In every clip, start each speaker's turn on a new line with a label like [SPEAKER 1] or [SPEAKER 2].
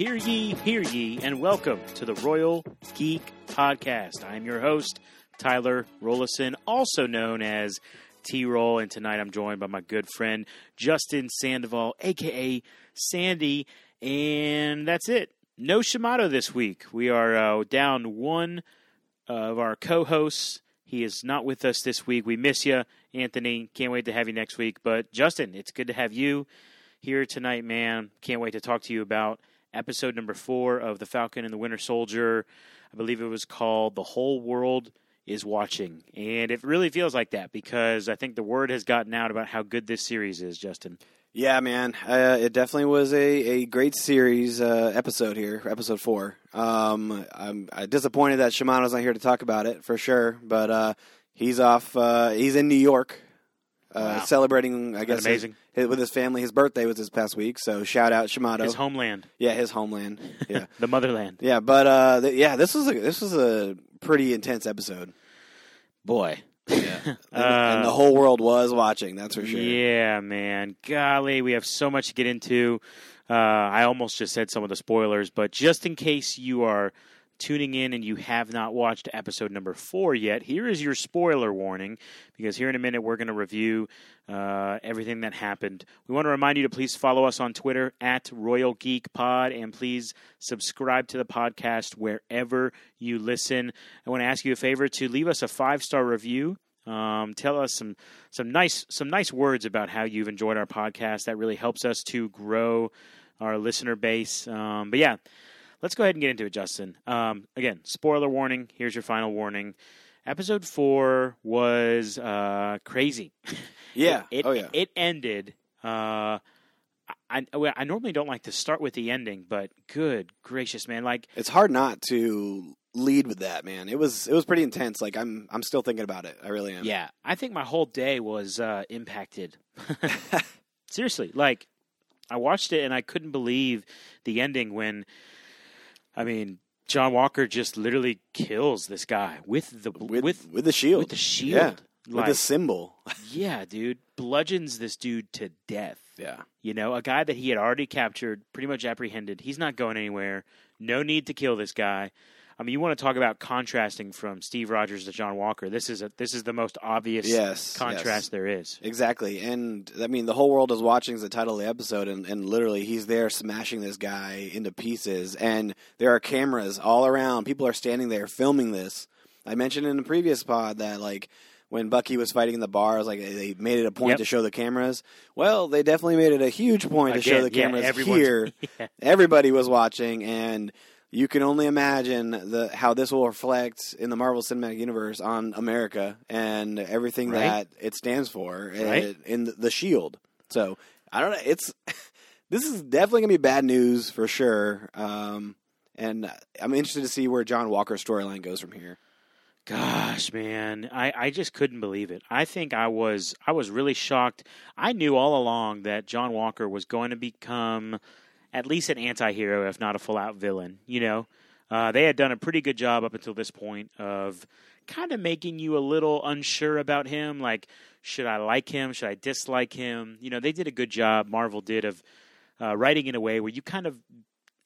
[SPEAKER 1] Hear ye, hear ye, and welcome to the Royal Geek Podcast. I'm your host, Tyler Rollison, also known as T Roll, and tonight I'm joined by my good friend Justin Sandoval, aka Sandy, and that's it. No Shimano this week. We are uh, down one of our co hosts. He is not with us this week. We miss you, Anthony. Can't wait to have you next week. But Justin, it's good to have you here tonight, man. Can't wait to talk to you about episode number four of The Falcon and the Winter Soldier. I believe it was called The Whole World is Watching. And it really feels like that because I think the word has gotten out about how good this series is, Justin.
[SPEAKER 2] Yeah, man. Uh, it definitely was a, a great series uh, episode here, episode four. Um, I'm, I'm disappointed that Shimano's not here to talk about it for sure, but uh, he's off. Uh, he's in New York uh,
[SPEAKER 1] Wow.
[SPEAKER 2] celebrating, I guess,
[SPEAKER 1] amazing?
[SPEAKER 2] his- with his family. His birthday was this past week, so shout out Shimano.
[SPEAKER 1] His homeland,
[SPEAKER 2] yeah, his homeland. Yeah,
[SPEAKER 1] the motherland.
[SPEAKER 2] yeah. But uh, th- yeah, this was a, this was a pretty intense episode.
[SPEAKER 1] Boy.
[SPEAKER 2] Yeah, and,
[SPEAKER 1] Uh,
[SPEAKER 2] and the whole world was watching. That's for sure.
[SPEAKER 1] Yeah, man. Golly, we have so much to get into. Uh, I almost just said some of the spoilers, but just in case you are tuning in and you have not watched episode number four yet, here is your spoiler warning because here in a minute we're going to review uh, everything that happened. We want to remind you to please follow us on Twitter at Royal Geek Pod and please subscribe to the podcast wherever you listen. I want to ask you a favor to leave us a five star review. Um, tell us some some nice some nice words about how you've enjoyed our podcast. That really helps us to grow our listener base. Um, but yeah, let's go ahead and get into it, Justin. Um, again, spoiler warning. Here's your final warning. Episode four was uh, crazy.
[SPEAKER 2] Yeah.
[SPEAKER 1] It,
[SPEAKER 2] oh yeah.
[SPEAKER 1] It ended. Uh, I, I I normally don't like to start with the ending, but good gracious, man! Like
[SPEAKER 2] it's hard not to lead with that, man. It was it was pretty intense. Like I'm I'm still thinking about it. I really am.
[SPEAKER 1] Yeah, I think my whole day was uh, impacted. Seriously, like I watched it and I couldn't believe the ending when, I mean, John Walker just literally kills this guy with the
[SPEAKER 2] With
[SPEAKER 1] with
[SPEAKER 2] with, the shield.
[SPEAKER 1] with the shield.
[SPEAKER 2] Yeah.
[SPEAKER 1] Like,
[SPEAKER 2] with the symbol.
[SPEAKER 1] yeah, dude, bludgeons this dude to death.
[SPEAKER 2] yeah.
[SPEAKER 1] You know, a guy that he had already captured, pretty much apprehended. He's not going anywhere. No need to kill this guy. I mean, you want to talk about contrasting from Steve Rogers to John Walker. This is a this is the most obvious
[SPEAKER 2] Yes.
[SPEAKER 1] contrast
[SPEAKER 2] yes.
[SPEAKER 1] there is.
[SPEAKER 2] Exactly. And I mean the whole world is watching is the title of the episode and, and literally he's there smashing this guy into pieces and there are cameras all around. People are standing there filming this. I mentioned in the previous pod that like when Bucky was fighting in the bars, like they made it a point
[SPEAKER 1] Yep.
[SPEAKER 2] to show the cameras. Well, they definitely made it a huge point to show the cameras
[SPEAKER 1] everyone's-
[SPEAKER 2] here.
[SPEAKER 1] yeah.
[SPEAKER 2] Everybody was watching and you can only imagine the how this will reflect in the Marvel Cinematic Universe on America and everything
[SPEAKER 1] Right.
[SPEAKER 2] that it stands for uh,
[SPEAKER 1] Right.
[SPEAKER 2] in the, the Shield. So I don't know. It's this is definitely gonna be bad news for sure. Um, and I'm interested to see where John Walker's storyline goes from here.
[SPEAKER 1] Gosh, man, I, I just couldn't believe it. I think I was I was really shocked. I knew all along that John Walker was going to become at least an anti-hero, if not a full-out villain. You know, uh, they had done a pretty good job up until this point of kind of making you a little unsure about him. Like, should I like him? Should I dislike him? You know, they did a good job. Marvel did of uh, writing in a way where you kind of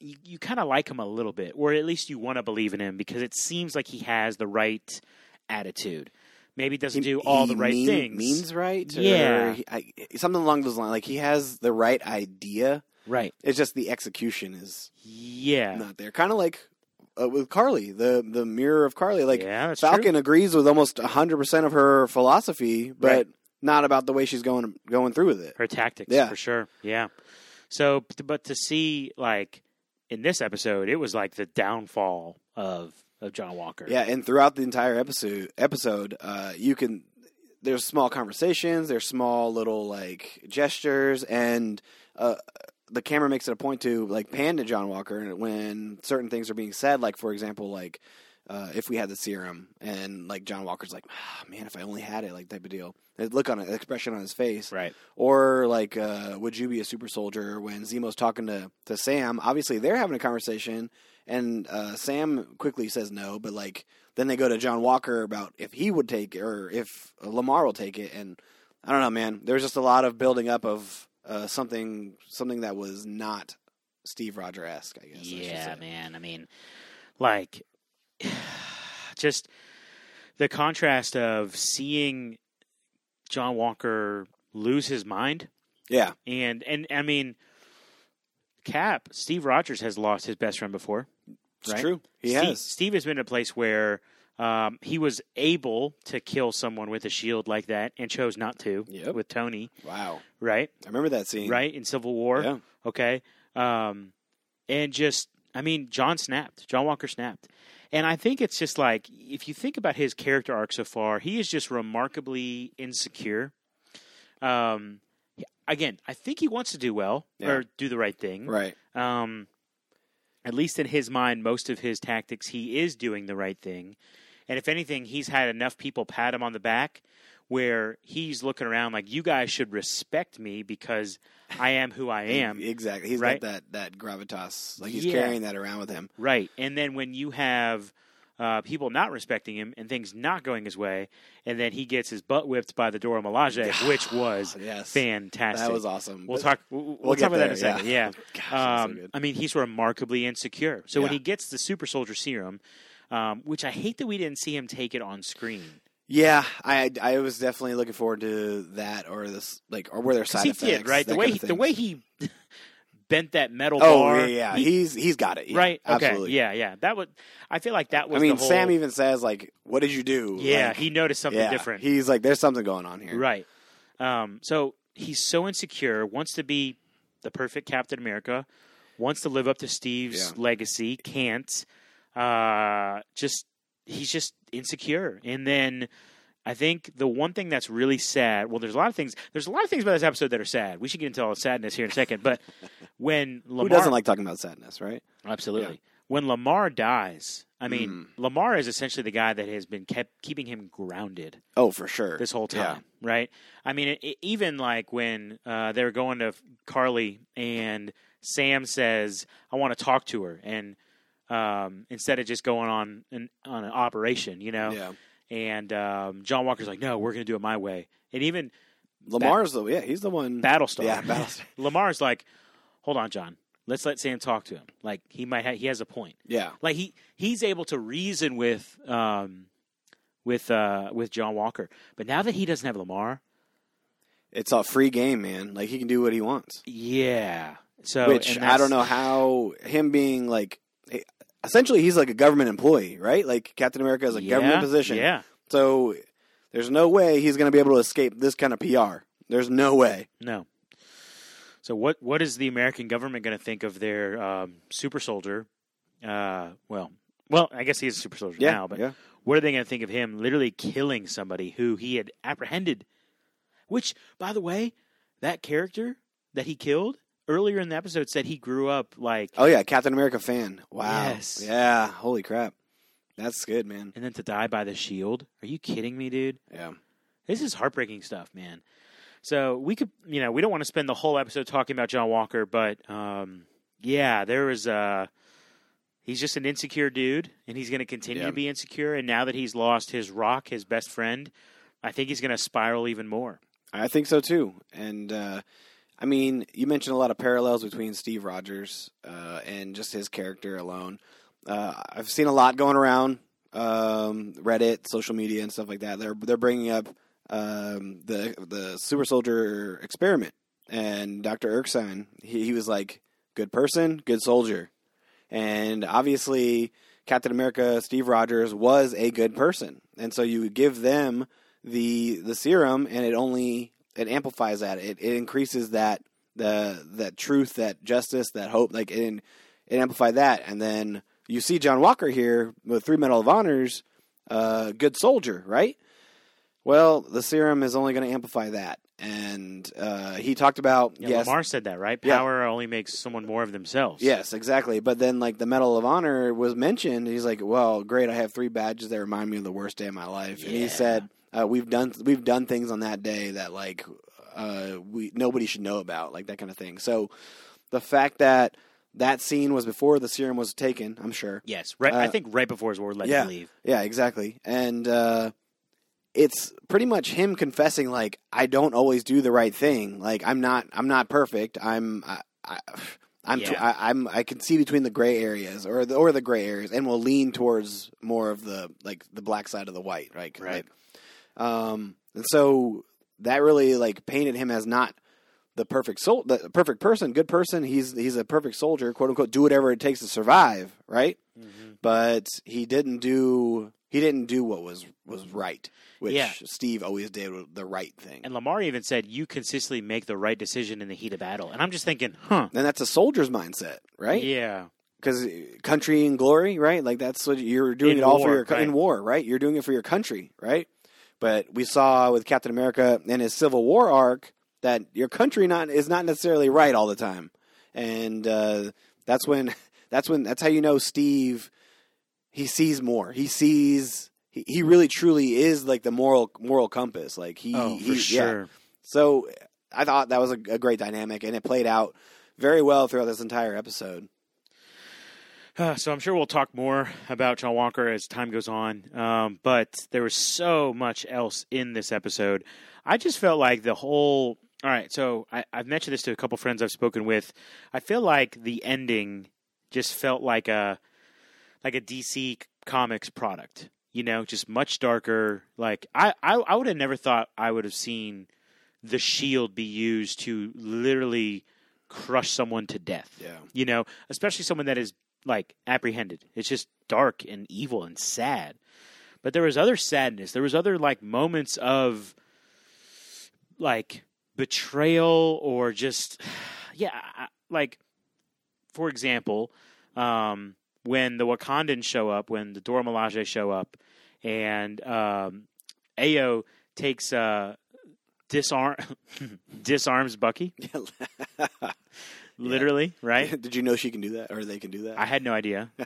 [SPEAKER 1] you, you kind of like him a little bit, or at least you want to believe in him because it seems like he has the right attitude. Maybe doesn't do all the right
[SPEAKER 2] mean-
[SPEAKER 1] things.
[SPEAKER 2] Means right.
[SPEAKER 1] Yeah.
[SPEAKER 2] he- I, something along those lines. Like he has the right idea.
[SPEAKER 1] Right.
[SPEAKER 2] It's just the execution is
[SPEAKER 1] Yeah.
[SPEAKER 2] not there. Kind of like uh, with Karli, the the mirror of Karli. Like
[SPEAKER 1] yeah,
[SPEAKER 2] Falcon
[SPEAKER 1] true.
[SPEAKER 2] agrees with almost hundred percent of her philosophy, but
[SPEAKER 1] Right.
[SPEAKER 2] not about the way she's going going through with it.
[SPEAKER 1] Her tactics,
[SPEAKER 2] Yeah.
[SPEAKER 1] for sure. Yeah. So, but to see like in this episode, it was like the downfall of of John Walker.
[SPEAKER 2] Yeah, and throughout the entire episode, episode, uh, you can there's small conversations, there's small little like gestures, and uh, the camera makes it a point to like pan to John Walker when certain things are being said. Like for example, like uh, if we had the serum, and like John Walker's like, ah, man, if I only had it, like type of deal. The look on it, expression on his face,
[SPEAKER 1] Right.
[SPEAKER 2] or like, uh, would you be a super soldier when Zemo's talking to, to Sam? Obviously, they're having a conversation, and uh, Sam quickly says no, but like, then they go to John Walker about if he would take it or if Lemar will take it. And I don't know, man. There's just a lot of building up of uh, something, something that was not Steve Roger esque. I guess. I
[SPEAKER 1] Yeah,
[SPEAKER 2] say.
[SPEAKER 1] man. I mean, like, just the contrast of seeing John Walker lose his mind,
[SPEAKER 2] Yeah,
[SPEAKER 1] and and I mean, Cap Steve Rogers has lost his best friend before.
[SPEAKER 2] it's
[SPEAKER 1] Right?
[SPEAKER 2] true. He
[SPEAKER 1] Steve,
[SPEAKER 2] has.
[SPEAKER 1] Steve has been in a place where um, he was able to kill someone with a shield like that and chose not to
[SPEAKER 2] Yep.
[SPEAKER 1] with Tony,
[SPEAKER 2] Wow,
[SPEAKER 1] right?
[SPEAKER 2] I remember that scene.
[SPEAKER 1] Right in Civil War.
[SPEAKER 2] Yeah.
[SPEAKER 1] Okay. Um, and just, I mean, John snapped. John Walker snapped. And I think it's just like, if you think about his character arc so far, he is just remarkably insecure. Um, again, I think he wants to do well
[SPEAKER 2] Yeah.
[SPEAKER 1] or do the right thing.
[SPEAKER 2] Right.
[SPEAKER 1] Um, at least in his mind, most of his tactics, he is doing the right thing. And if anything, he's had enough people pat him on the back where he's looking around like, you guys should respect me because I am who I am.
[SPEAKER 2] Exactly. He's
[SPEAKER 1] right?
[SPEAKER 2] got that that gravitas. Like he's
[SPEAKER 1] Yeah.
[SPEAKER 2] carrying that around with him.
[SPEAKER 1] Right. And then when you have uh, people not respecting him and things not going his way, and then he gets his butt whipped by the Dora Milaje, which was
[SPEAKER 2] Yes.
[SPEAKER 1] fantastic.
[SPEAKER 2] That was awesome.
[SPEAKER 1] We'll
[SPEAKER 2] But-
[SPEAKER 1] talk. We'll, we'll
[SPEAKER 2] We'll
[SPEAKER 1] talk about that in a second. Yeah.
[SPEAKER 2] Gosh, that's so
[SPEAKER 1] Um. I mean, he's remarkably insecure. So when he gets the super soldier serum, um, which I hate that we didn't see him take it on screen.
[SPEAKER 2] Yeah, I I was definitely looking forward to that or this like or where their side
[SPEAKER 1] he
[SPEAKER 2] effects.
[SPEAKER 1] did right. The way he, the way he bent that metal
[SPEAKER 2] Oh
[SPEAKER 1] bar.
[SPEAKER 2] yeah, yeah.
[SPEAKER 1] he-
[SPEAKER 2] he's he's got it. Yeah,
[SPEAKER 1] right. Okay.
[SPEAKER 2] Absolutely.
[SPEAKER 1] Yeah. Yeah. That would. I feel like that was.
[SPEAKER 2] I mean,
[SPEAKER 1] whole,
[SPEAKER 2] Sam even says like, "What did you do?"
[SPEAKER 1] Yeah.
[SPEAKER 2] Like,
[SPEAKER 1] he noticed something
[SPEAKER 2] yeah,
[SPEAKER 1] different.
[SPEAKER 2] He's like, "There's something going on here."
[SPEAKER 1] Right. Um, so he's so insecure, wants to be the perfect Captain America, wants to live up to Steve's legacy, can't. Uh, just he's just insecure, and then. I think the one thing that's really sad. Well, there's a lot of things. There's a lot of things about this episode that are sad. We should get into all the sadness here in a second. But when Lemar,
[SPEAKER 2] Who doesn't like talking about sadness, right?
[SPEAKER 1] absolutely, when Lemar dies, I mean,
[SPEAKER 2] Mm.
[SPEAKER 1] Lemar is essentially the guy that has been kept keeping him grounded
[SPEAKER 2] Oh, for sure.
[SPEAKER 1] this whole
[SPEAKER 2] Yeah.
[SPEAKER 1] time, right? I mean, it, it- even like when uh, they were going to Karli and Sam says, "I want to talk to her," and um, instead of just going on an on an operation, you know,
[SPEAKER 2] Yeah.
[SPEAKER 1] and um, John Walker's like, "No, we're going to do it my way," and even
[SPEAKER 2] Lemar's the yeah, he's the one.
[SPEAKER 1] Battlestar,
[SPEAKER 2] Yeah, Battlestar.
[SPEAKER 1] Lemar's like, "Hold on, John, let's let Sam talk to him. Like he might ha- he has a point."
[SPEAKER 2] Yeah.
[SPEAKER 1] like he he's able to reason with um with uh with John Walker. But now that he doesn't have Lemar,
[SPEAKER 2] It's a free game, man. Like he can do what he wants.
[SPEAKER 1] yeah. So
[SPEAKER 2] Which I don't know how him being like essentially he's like a government employee, right? Like Captain America is a
[SPEAKER 1] Yeah,
[SPEAKER 2] government position.
[SPEAKER 1] Yeah.
[SPEAKER 2] So there's no way he's going to be able to escape this kind of PR. There's no way.
[SPEAKER 1] No. So what what is the American government going to think of their um, super soldier? Uh, well, well, I guess he's a super soldier
[SPEAKER 2] Yeah.
[SPEAKER 1] now, but
[SPEAKER 2] yeah.
[SPEAKER 1] what are they going to think of him literally killing somebody who he had apprehended? Which, by the way, that character that he killed earlier in the episode said he grew up like
[SPEAKER 2] Oh yeah, Captain America fan. Wow.
[SPEAKER 1] Yes.
[SPEAKER 2] Yeah. Holy crap. That's good, man.
[SPEAKER 1] and then to die by the shield. Are you kidding me, dude?
[SPEAKER 2] Yeah.
[SPEAKER 1] This is heartbreaking stuff, man. So we could, you know, we don't want to spend the whole episode talking about John Walker, but um, yeah, there was uh He's just an insecure dude, and he's going to continue
[SPEAKER 2] Yeah.
[SPEAKER 1] to be insecure. And now that he's lost his rock, his best friend, I think he's going to spiral even more.
[SPEAKER 2] I think so too. And uh, I mean, you mentioned a lot of parallels between Steve Rogers uh, and just his character alone. Uh, I've seen a lot going around um, Reddit, social media, and stuff like that. They're they're bringing up um, the the super soldier experiment, and Doctor Erskine. He, he was like, "Good person, good soldier," and obviously. Captain America, Steve Rogers was a good person, and so you give them the the serum, and it only it amplifies that. It, it increases that the that truth, that justice, that hope. Like it, it amplified that, and then you see John Walker here with three Medal of Honors, uh, good soldier, right? Well, the serum is only going to amplify that, and uh, he talked about
[SPEAKER 1] Yeah,
[SPEAKER 2] yes,
[SPEAKER 1] Lemar said that, right?
[SPEAKER 2] Yeah.
[SPEAKER 1] Power only makes someone more of themselves.
[SPEAKER 2] Yes, exactly. But then, like the Medal of Honor was mentioned. He's like, "Well, great. I have three badges that remind me of the worst day of my life." And he said, uh, "We've done we've done things on that day that like uh, we nobody should know about, like that kind of thing." So the fact that that scene was before the serum was taken, I'm sure.
[SPEAKER 1] Yes. Right. I
[SPEAKER 2] Uh,
[SPEAKER 1] think right before his word let
[SPEAKER 2] yeah.
[SPEAKER 1] leave.
[SPEAKER 2] Yeah, exactly. And uh, it's pretty much him confessing, like, I don't always do the right thing. Like, I'm not, I'm not perfect. I'm, I, I, I'm
[SPEAKER 1] Yeah.
[SPEAKER 2] I, I'm I can see between the gray areas or the or the gray areas, and will lean towards more of the like the black side of the white, right?
[SPEAKER 1] Right.
[SPEAKER 2] Like, um, and so that really like painted him as not the perfect soul, the perfect person, good person. He's he's a perfect soldier, quote unquote. Do whatever it takes to survive, right? But he didn't do he didn't do what was was right, which
[SPEAKER 1] Yeah.
[SPEAKER 2] Steve always did the right thing.
[SPEAKER 1] And Lemar even said, "You consistently make the right decision in the heat of battle." And I'm just thinking, huh?
[SPEAKER 2] and that's a soldier's mindset, right?
[SPEAKER 1] Yeah,
[SPEAKER 2] because country and glory, right? Like that's what you're doing
[SPEAKER 1] In
[SPEAKER 2] it all
[SPEAKER 1] war,
[SPEAKER 2] for your
[SPEAKER 1] right.
[SPEAKER 2] in war, right? You're doing it for your country, right? But we saw with Captain America and his Civil War arc that your country not is not necessarily right all the time, and uh, that's when that's when that's how you know Steve he sees more. He sees he, he really truly is like the moral moral compass. Like he,
[SPEAKER 1] oh
[SPEAKER 2] he
[SPEAKER 1] for
[SPEAKER 2] yeah.
[SPEAKER 1] sure.
[SPEAKER 2] So I thought that was a, a great dynamic, and it played out very well throughout this entire episode.
[SPEAKER 1] Uh, so I'm sure we'll talk more about John Walker as time goes on. Um, but there was so much else in this episode. I just felt like the whole. All right, so I, I've mentioned this to a couple friends I've spoken with. I feel like the ending just felt like a like a DC Comics product. You know, just much darker. Like I, I, I would have never thought I would have seen the shield be used to literally crush someone to death
[SPEAKER 2] Yeah.
[SPEAKER 1] you know, especially someone that is like apprehended. It's just dark and evil and sad. But there was other sadness. There was other like moments of like betrayal or just yeah, like for example, um, when the Wakandans show up, when the Dora Milaje show up, and um, Ayo takes uh, disarm disarms Bucky, literally, right?
[SPEAKER 2] Did you know she can do that, or they can do that?
[SPEAKER 1] I had no idea. uh,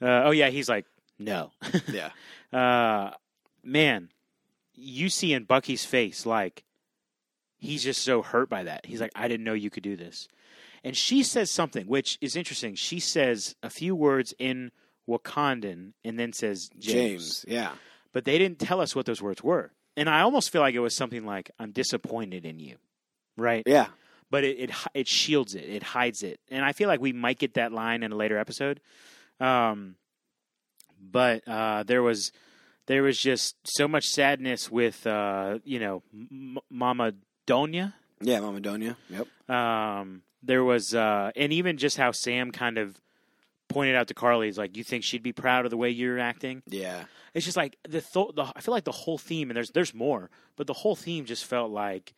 [SPEAKER 1] oh yeah, he's like, no.
[SPEAKER 2] yeah,
[SPEAKER 1] uh, man, you see in Bucky's face like he's just so hurt by that. He's like, I didn't know you could do this. And she says something which is interesting. She says a few words in Wakandan and then says James.
[SPEAKER 2] James. Yeah,
[SPEAKER 1] But they didn't tell us what those words were. And I almost feel like it was something like, I'm disappointed in you. Right?
[SPEAKER 2] yeah,
[SPEAKER 1] but it, it it shields it, it hides it, and I feel like we might get that line in a later episode. Um, but uh, there was there was just so much sadness with uh, you know M- Mama Donya.
[SPEAKER 2] yeah. Mama Donya. Yep.
[SPEAKER 1] Um, there was uh, and even just how Sam kind of pointed out to Karli, is like, "You think she'd be proud of the way you're acting?"
[SPEAKER 2] Yeah,
[SPEAKER 1] It's just like the, th- the I feel like the whole theme, and there's there's more, but the whole theme just felt like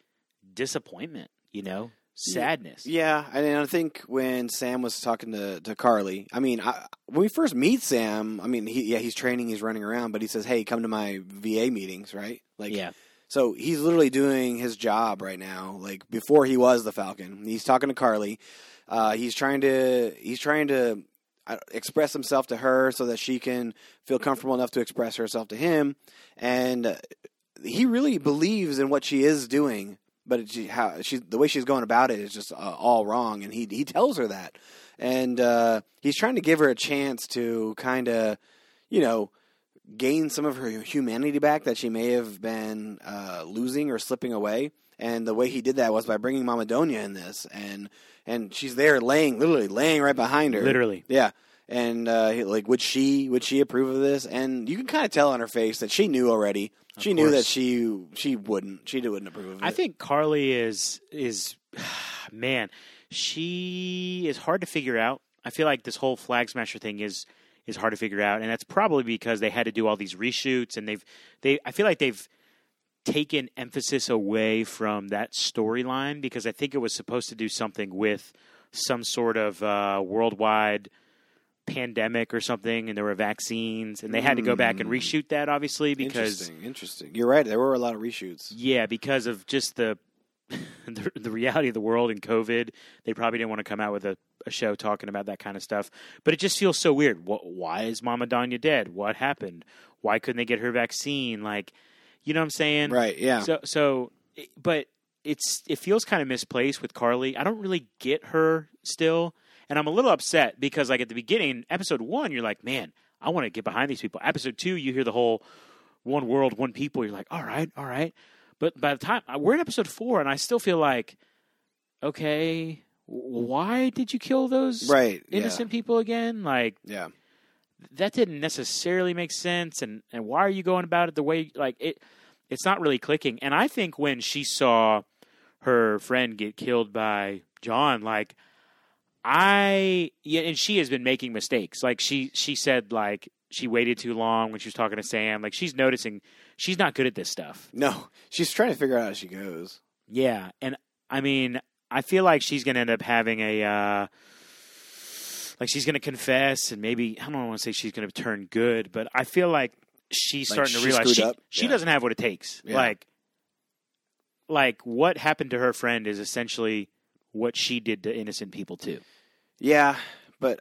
[SPEAKER 1] disappointment. You know, sadness.
[SPEAKER 2] yeah. And I think when Sam was talking to, to Karli, I mean, I, when we first meet Sam, I mean, he, yeah, he's training, he's running around, but he says, "Hey, come to my VA meetings," right? Like,
[SPEAKER 1] yeah.
[SPEAKER 2] So he's literally doing his job right now. Like before he was the Falcon, he's talking to Karli. Uh, he's trying to he's trying to uh, express himself to her so that she can feel comfortable enough to express herself to him. And he really believes in what she is doing, but she, how she the way she's going about it is just uh, all wrong. And he he tells her that, and uh, he's trying to give her a chance to kind of, you know gain some of her humanity back that she may have been uh, losing or slipping away. And the way he did that was by bringing Mama Donya in this, and and she's there laying, literally laying right behind her,
[SPEAKER 1] Literally.
[SPEAKER 2] yeah. And uh, like, would she would she approve of this? And you can kind of tell on her face that she knew already.
[SPEAKER 1] Of
[SPEAKER 2] she knew that she she wouldn't she wouldn't approve of it.
[SPEAKER 1] I think Karli is is man, she is hard to figure out. I feel like this whole flag smasher thing is is hard to figure out, and that's probably because they had to do all these reshoots, and they've they. I feel like they've taken emphasis away from that storyline because I think it was supposed to do something with some sort of uh, worldwide pandemic or something, and there were vaccines, and they had to go back and
[SPEAKER 2] Mm.
[SPEAKER 1] reshoot that obviously because
[SPEAKER 2] interesting, interesting. You're right. There were a lot of reshoots.
[SPEAKER 1] yeah, because of just the the, the reality of the world and COVID, they probably didn't want to come out with a, a show talking about that kind of stuff. But it just feels so weird. What, why is Mama Danya dead? What happened? Why couldn't they get her vaccine? Like, you know what I'm saying?
[SPEAKER 2] Right? Yeah.
[SPEAKER 1] So, so, but it's it feels kind of misplaced with Karli. I don't really get her still, and I'm a little upset because like at the beginning, episode one, you're like, man, I want to get behind these people. Episode two, you hear the whole one world, one people. You're like, all right, all right. But by the time we're in episode four, and I still feel like, okay, why did you kill those
[SPEAKER 2] right.
[SPEAKER 1] innocent people again? Like
[SPEAKER 2] Yeah.
[SPEAKER 1] that didn't necessarily make sense and and why are you going about it the way like it it's not really clicking and i think when she saw her friend get killed by john like i yeah and she has been making mistakes like she she said like she waited too long when she was talking to sam like she's noticing she's not good at this stuff
[SPEAKER 2] No, she's trying to figure out how she goes.
[SPEAKER 1] yeah and i mean i feel like she's gonna end up having a uh like she's gonna confess and maybe i don't want to say she's gonna turn good but i feel like she's
[SPEAKER 2] Like,
[SPEAKER 1] starting to realize she,
[SPEAKER 2] up?
[SPEAKER 1] she
[SPEAKER 2] Yeah.
[SPEAKER 1] doesn't have what it takes
[SPEAKER 2] Yeah.
[SPEAKER 1] like like what happened to her friend is essentially what she did to innocent people too
[SPEAKER 2] Yeah, but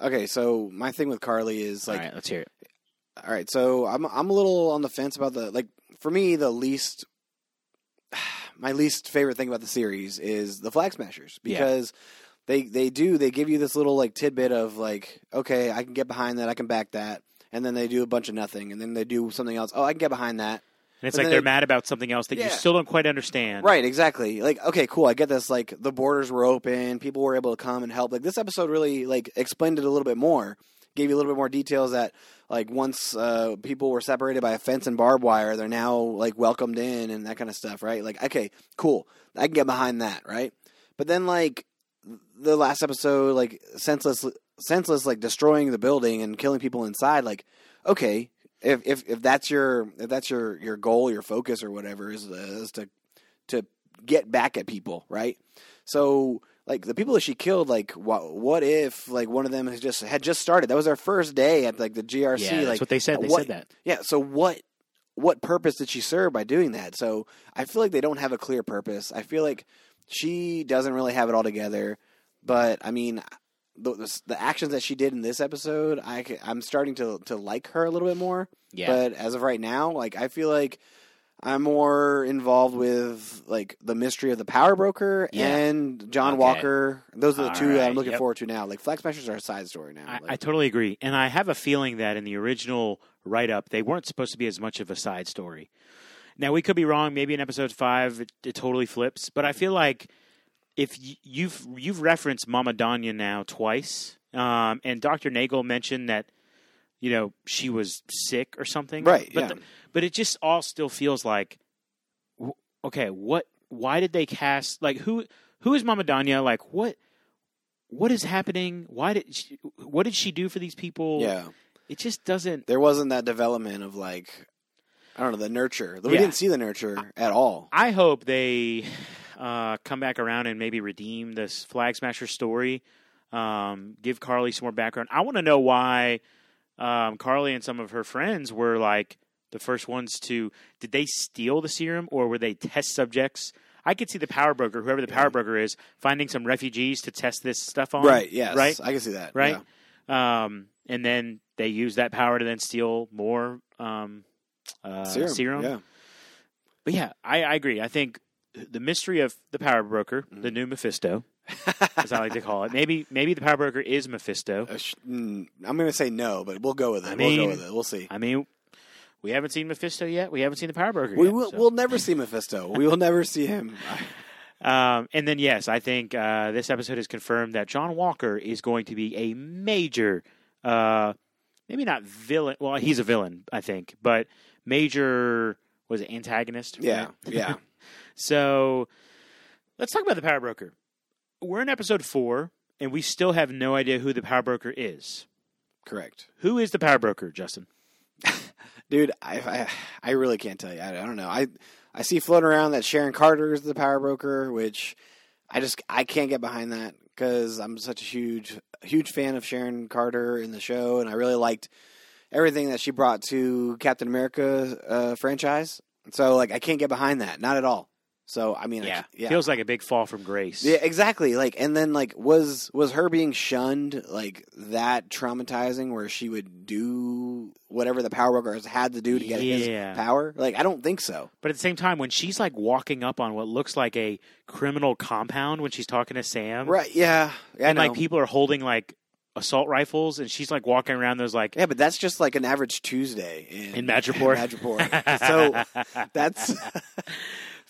[SPEAKER 2] okay. So my thing with Karli is like,
[SPEAKER 1] all right let's hear it
[SPEAKER 2] all right. So I'm I'm a little on the fence about the like. For me, the least my least favorite thing about the series is the Flag Smashers
[SPEAKER 1] Yeah.
[SPEAKER 2] because they they do they give you this little like tidbit of like okay I can get behind that I can back that and then they do a bunch of nothing and then they do something else oh I can get behind that
[SPEAKER 1] and it's
[SPEAKER 2] But
[SPEAKER 1] like they're
[SPEAKER 2] they-
[SPEAKER 1] mad about something else that you still don't quite understand
[SPEAKER 2] Right, exactly. Like, okay, cool. I get this. Like, the borders were open. People were able to come and help. Like, this episode really like explained it a little bit more. Gave you a little bit more details that, like, once uh, people were separated by a fence and barbed wire, they're now like welcomed in and that kind of stuff. Right? Like, okay, cool. I can get behind that. Right? But then, like, the last episode, like, senseless, senseless, like destroying the building and killing people inside. Like, okay, if if if that's your if that's your your goal, your focus, or whatever is is to to get back at people, right? So like the people that she killed, like what what if like one of them has just had just started? That was their first day at like the GRC.
[SPEAKER 1] yeah that's
[SPEAKER 2] like
[SPEAKER 1] what they said they
[SPEAKER 2] what-
[SPEAKER 1] said that
[SPEAKER 2] yeah. So what what purpose did she serve by doing that? So I feel like they don't have a clear purpose. I feel like she doesn't really have it all together. But I mean, the, the, the actions that she did in this episode, I I'm starting to to like her a little bit more.
[SPEAKER 1] yeah
[SPEAKER 2] But as of right now, like I feel like I'm more involved with like the mystery of the power broker
[SPEAKER 1] Yeah.
[SPEAKER 2] and John
[SPEAKER 1] Okay.
[SPEAKER 2] Walker. Those are the
[SPEAKER 1] All
[SPEAKER 2] two that I'm looking
[SPEAKER 1] yep.
[SPEAKER 2] forward to now. Like Flag Smashers are a side story now.
[SPEAKER 1] I,
[SPEAKER 2] Like,
[SPEAKER 1] I totally agree, and I have a feeling that in the original write-up, they weren't supposed to be as much of a side story. Now we could be wrong. Maybe in episode five, it, it totally flips. But I feel like if you've you've referenced Mama Danya now twice, um, and Doctor Nagel mentioned that you know she was sick or something,
[SPEAKER 2] Right,
[SPEAKER 1] But
[SPEAKER 2] yeah.
[SPEAKER 1] the- but it just all still feels like, okay, what? Why did they cast like who? Who is Mama Danya? Like what? What is happening? Why did she, what did she do for these people?
[SPEAKER 2] yeah,
[SPEAKER 1] it just doesn't.
[SPEAKER 2] there wasn't that development of like I don't know the nurture. We
[SPEAKER 1] Yeah.
[SPEAKER 2] didn't see the nurture at all.
[SPEAKER 1] I hope they uh, come back around and maybe redeem this Flag Smasher story. Um, give Karli some more background. I want to know why um, Karli and some of her friends were like the first ones to. Did they steal the serum or were they test subjects? I could see the power broker, whoever the power broker is, finding some refugees to test this stuff on.
[SPEAKER 2] Right. Yes.
[SPEAKER 1] Right.
[SPEAKER 2] I can see that.
[SPEAKER 1] Right.
[SPEAKER 2] yeah.
[SPEAKER 1] Um, and then they use that power to then steal more um, uh,
[SPEAKER 2] Serum.
[SPEAKER 1] serum.
[SPEAKER 2] Yeah.
[SPEAKER 1] But yeah, I, I agree. I think the mystery of the Power Broker, the
[SPEAKER 2] Mm.
[SPEAKER 1] new Mephisto, as I like to call it. Maybe maybe the Power Broker is Mephisto.
[SPEAKER 2] Uh, sh- mm, I'm going to say no, but we'll go with it.
[SPEAKER 1] I
[SPEAKER 2] we'll go with it. We'll see.
[SPEAKER 1] I mean, we haven't seen Mephisto yet. We haven't seen the Power Broker
[SPEAKER 2] We
[SPEAKER 1] yet.
[SPEAKER 2] will.
[SPEAKER 1] so.
[SPEAKER 2] We'll never see Mephisto. We will never see him.
[SPEAKER 1] Um, and then yes, I think uh, this episode has confirmed that John Walker is going to be a major, uh, maybe not villain. Well, he's a villain, I think, but major was it antagonist?
[SPEAKER 2] Yeah.
[SPEAKER 1] right?
[SPEAKER 2] Yeah.
[SPEAKER 1] So let's talk about the power broker. We're in episode four, and we still have no idea who the power broker is.
[SPEAKER 2] Correct.
[SPEAKER 1] Who is the power broker, Justin?
[SPEAKER 2] Dude, I, I I really can't tell you. I, I don't know. I I see floating around that Sharon Carter is the power broker, which I just I can't get behind that because I'm such a huge huge fan of Sharon Carter in the show, and I really liked everything that she brought to Captain America uh, franchise. So like I can't get behind that, not at all. So I mean,
[SPEAKER 1] Yeah.
[SPEAKER 2] ca- yeah,
[SPEAKER 1] Feels like a big fall from grace.
[SPEAKER 2] yeah, exactly. Like, and then like, was was her being shunned like that traumatizing, where she would do whatever the power brokers had to do to get
[SPEAKER 1] Yeah.
[SPEAKER 2] his power? Like, I don't think so.
[SPEAKER 1] But at the same time, when she's like walking up on what looks like a criminal compound when she's talking to Sam,
[SPEAKER 2] Right? Yeah. yeah
[SPEAKER 1] and like people are holding like assault rifles, and she's like walking around those like
[SPEAKER 2] yeah, but that's just like an average Tuesday in
[SPEAKER 1] In Madripoor?
[SPEAKER 2] Madripoor. so that's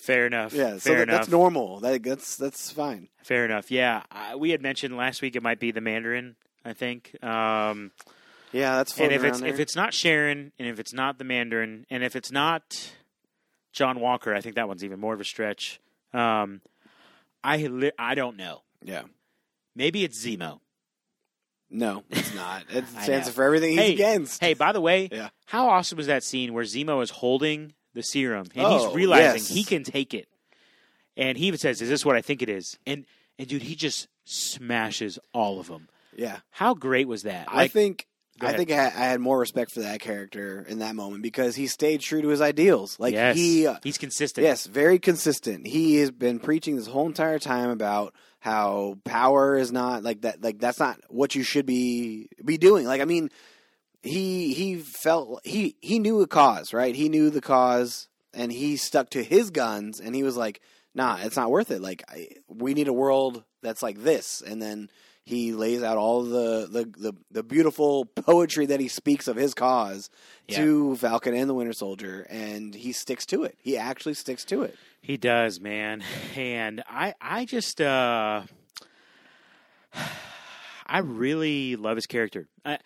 [SPEAKER 1] Fair enough.
[SPEAKER 2] Yeah, so
[SPEAKER 1] Fair
[SPEAKER 2] that,
[SPEAKER 1] enough.
[SPEAKER 2] that's normal. That, that's that's fine.
[SPEAKER 1] Fair enough. Yeah, I, we had mentioned last week it might be the Mandarin. I think. Um,
[SPEAKER 2] Yeah, that's
[SPEAKER 1] fine.
[SPEAKER 2] and
[SPEAKER 1] if it's
[SPEAKER 2] around
[SPEAKER 1] if it's not Sharon, and if it's not the Mandarin, and if it's not John Walker, I think that one's even more of a stretch. Um, I li- I don't know.
[SPEAKER 2] yeah,
[SPEAKER 1] Maybe it's Zemo.
[SPEAKER 2] no, it's not. It stands
[SPEAKER 1] know.
[SPEAKER 2] for everything he's
[SPEAKER 1] Hey,
[SPEAKER 2] against.
[SPEAKER 1] Hey, by the way,
[SPEAKER 2] Yeah.
[SPEAKER 1] how awesome was that scene where Zemo is holding the serum and
[SPEAKER 2] Oh,
[SPEAKER 1] he's realizing
[SPEAKER 2] yes.
[SPEAKER 1] he can take it, and he even says, "Is this what I think it is?" And and dude, he just smashes all of them.
[SPEAKER 2] Yeah,
[SPEAKER 1] How great was that?
[SPEAKER 2] I think I think I, I had more respect for that character in that moment because he stayed true to his ideals. Like
[SPEAKER 1] yes,
[SPEAKER 2] he, uh,
[SPEAKER 1] he's consistent.
[SPEAKER 2] yes, very consistent. He has been preaching this whole entire time about how power is not like that. Like that's not what you should be be doing. Like I mean, he he felt he he knew a cause, right? He knew the cause, and he stuck to his guns. And he was like, "Nah, it's not worth it. Like I, we need a world that's like this." And then he lays out all the the the, the beautiful poetry that he speaks of his cause to Falcon and the Winter Soldier, and he sticks to it. He actually sticks to it.
[SPEAKER 1] He does, man. And I I just uh I really love his character. I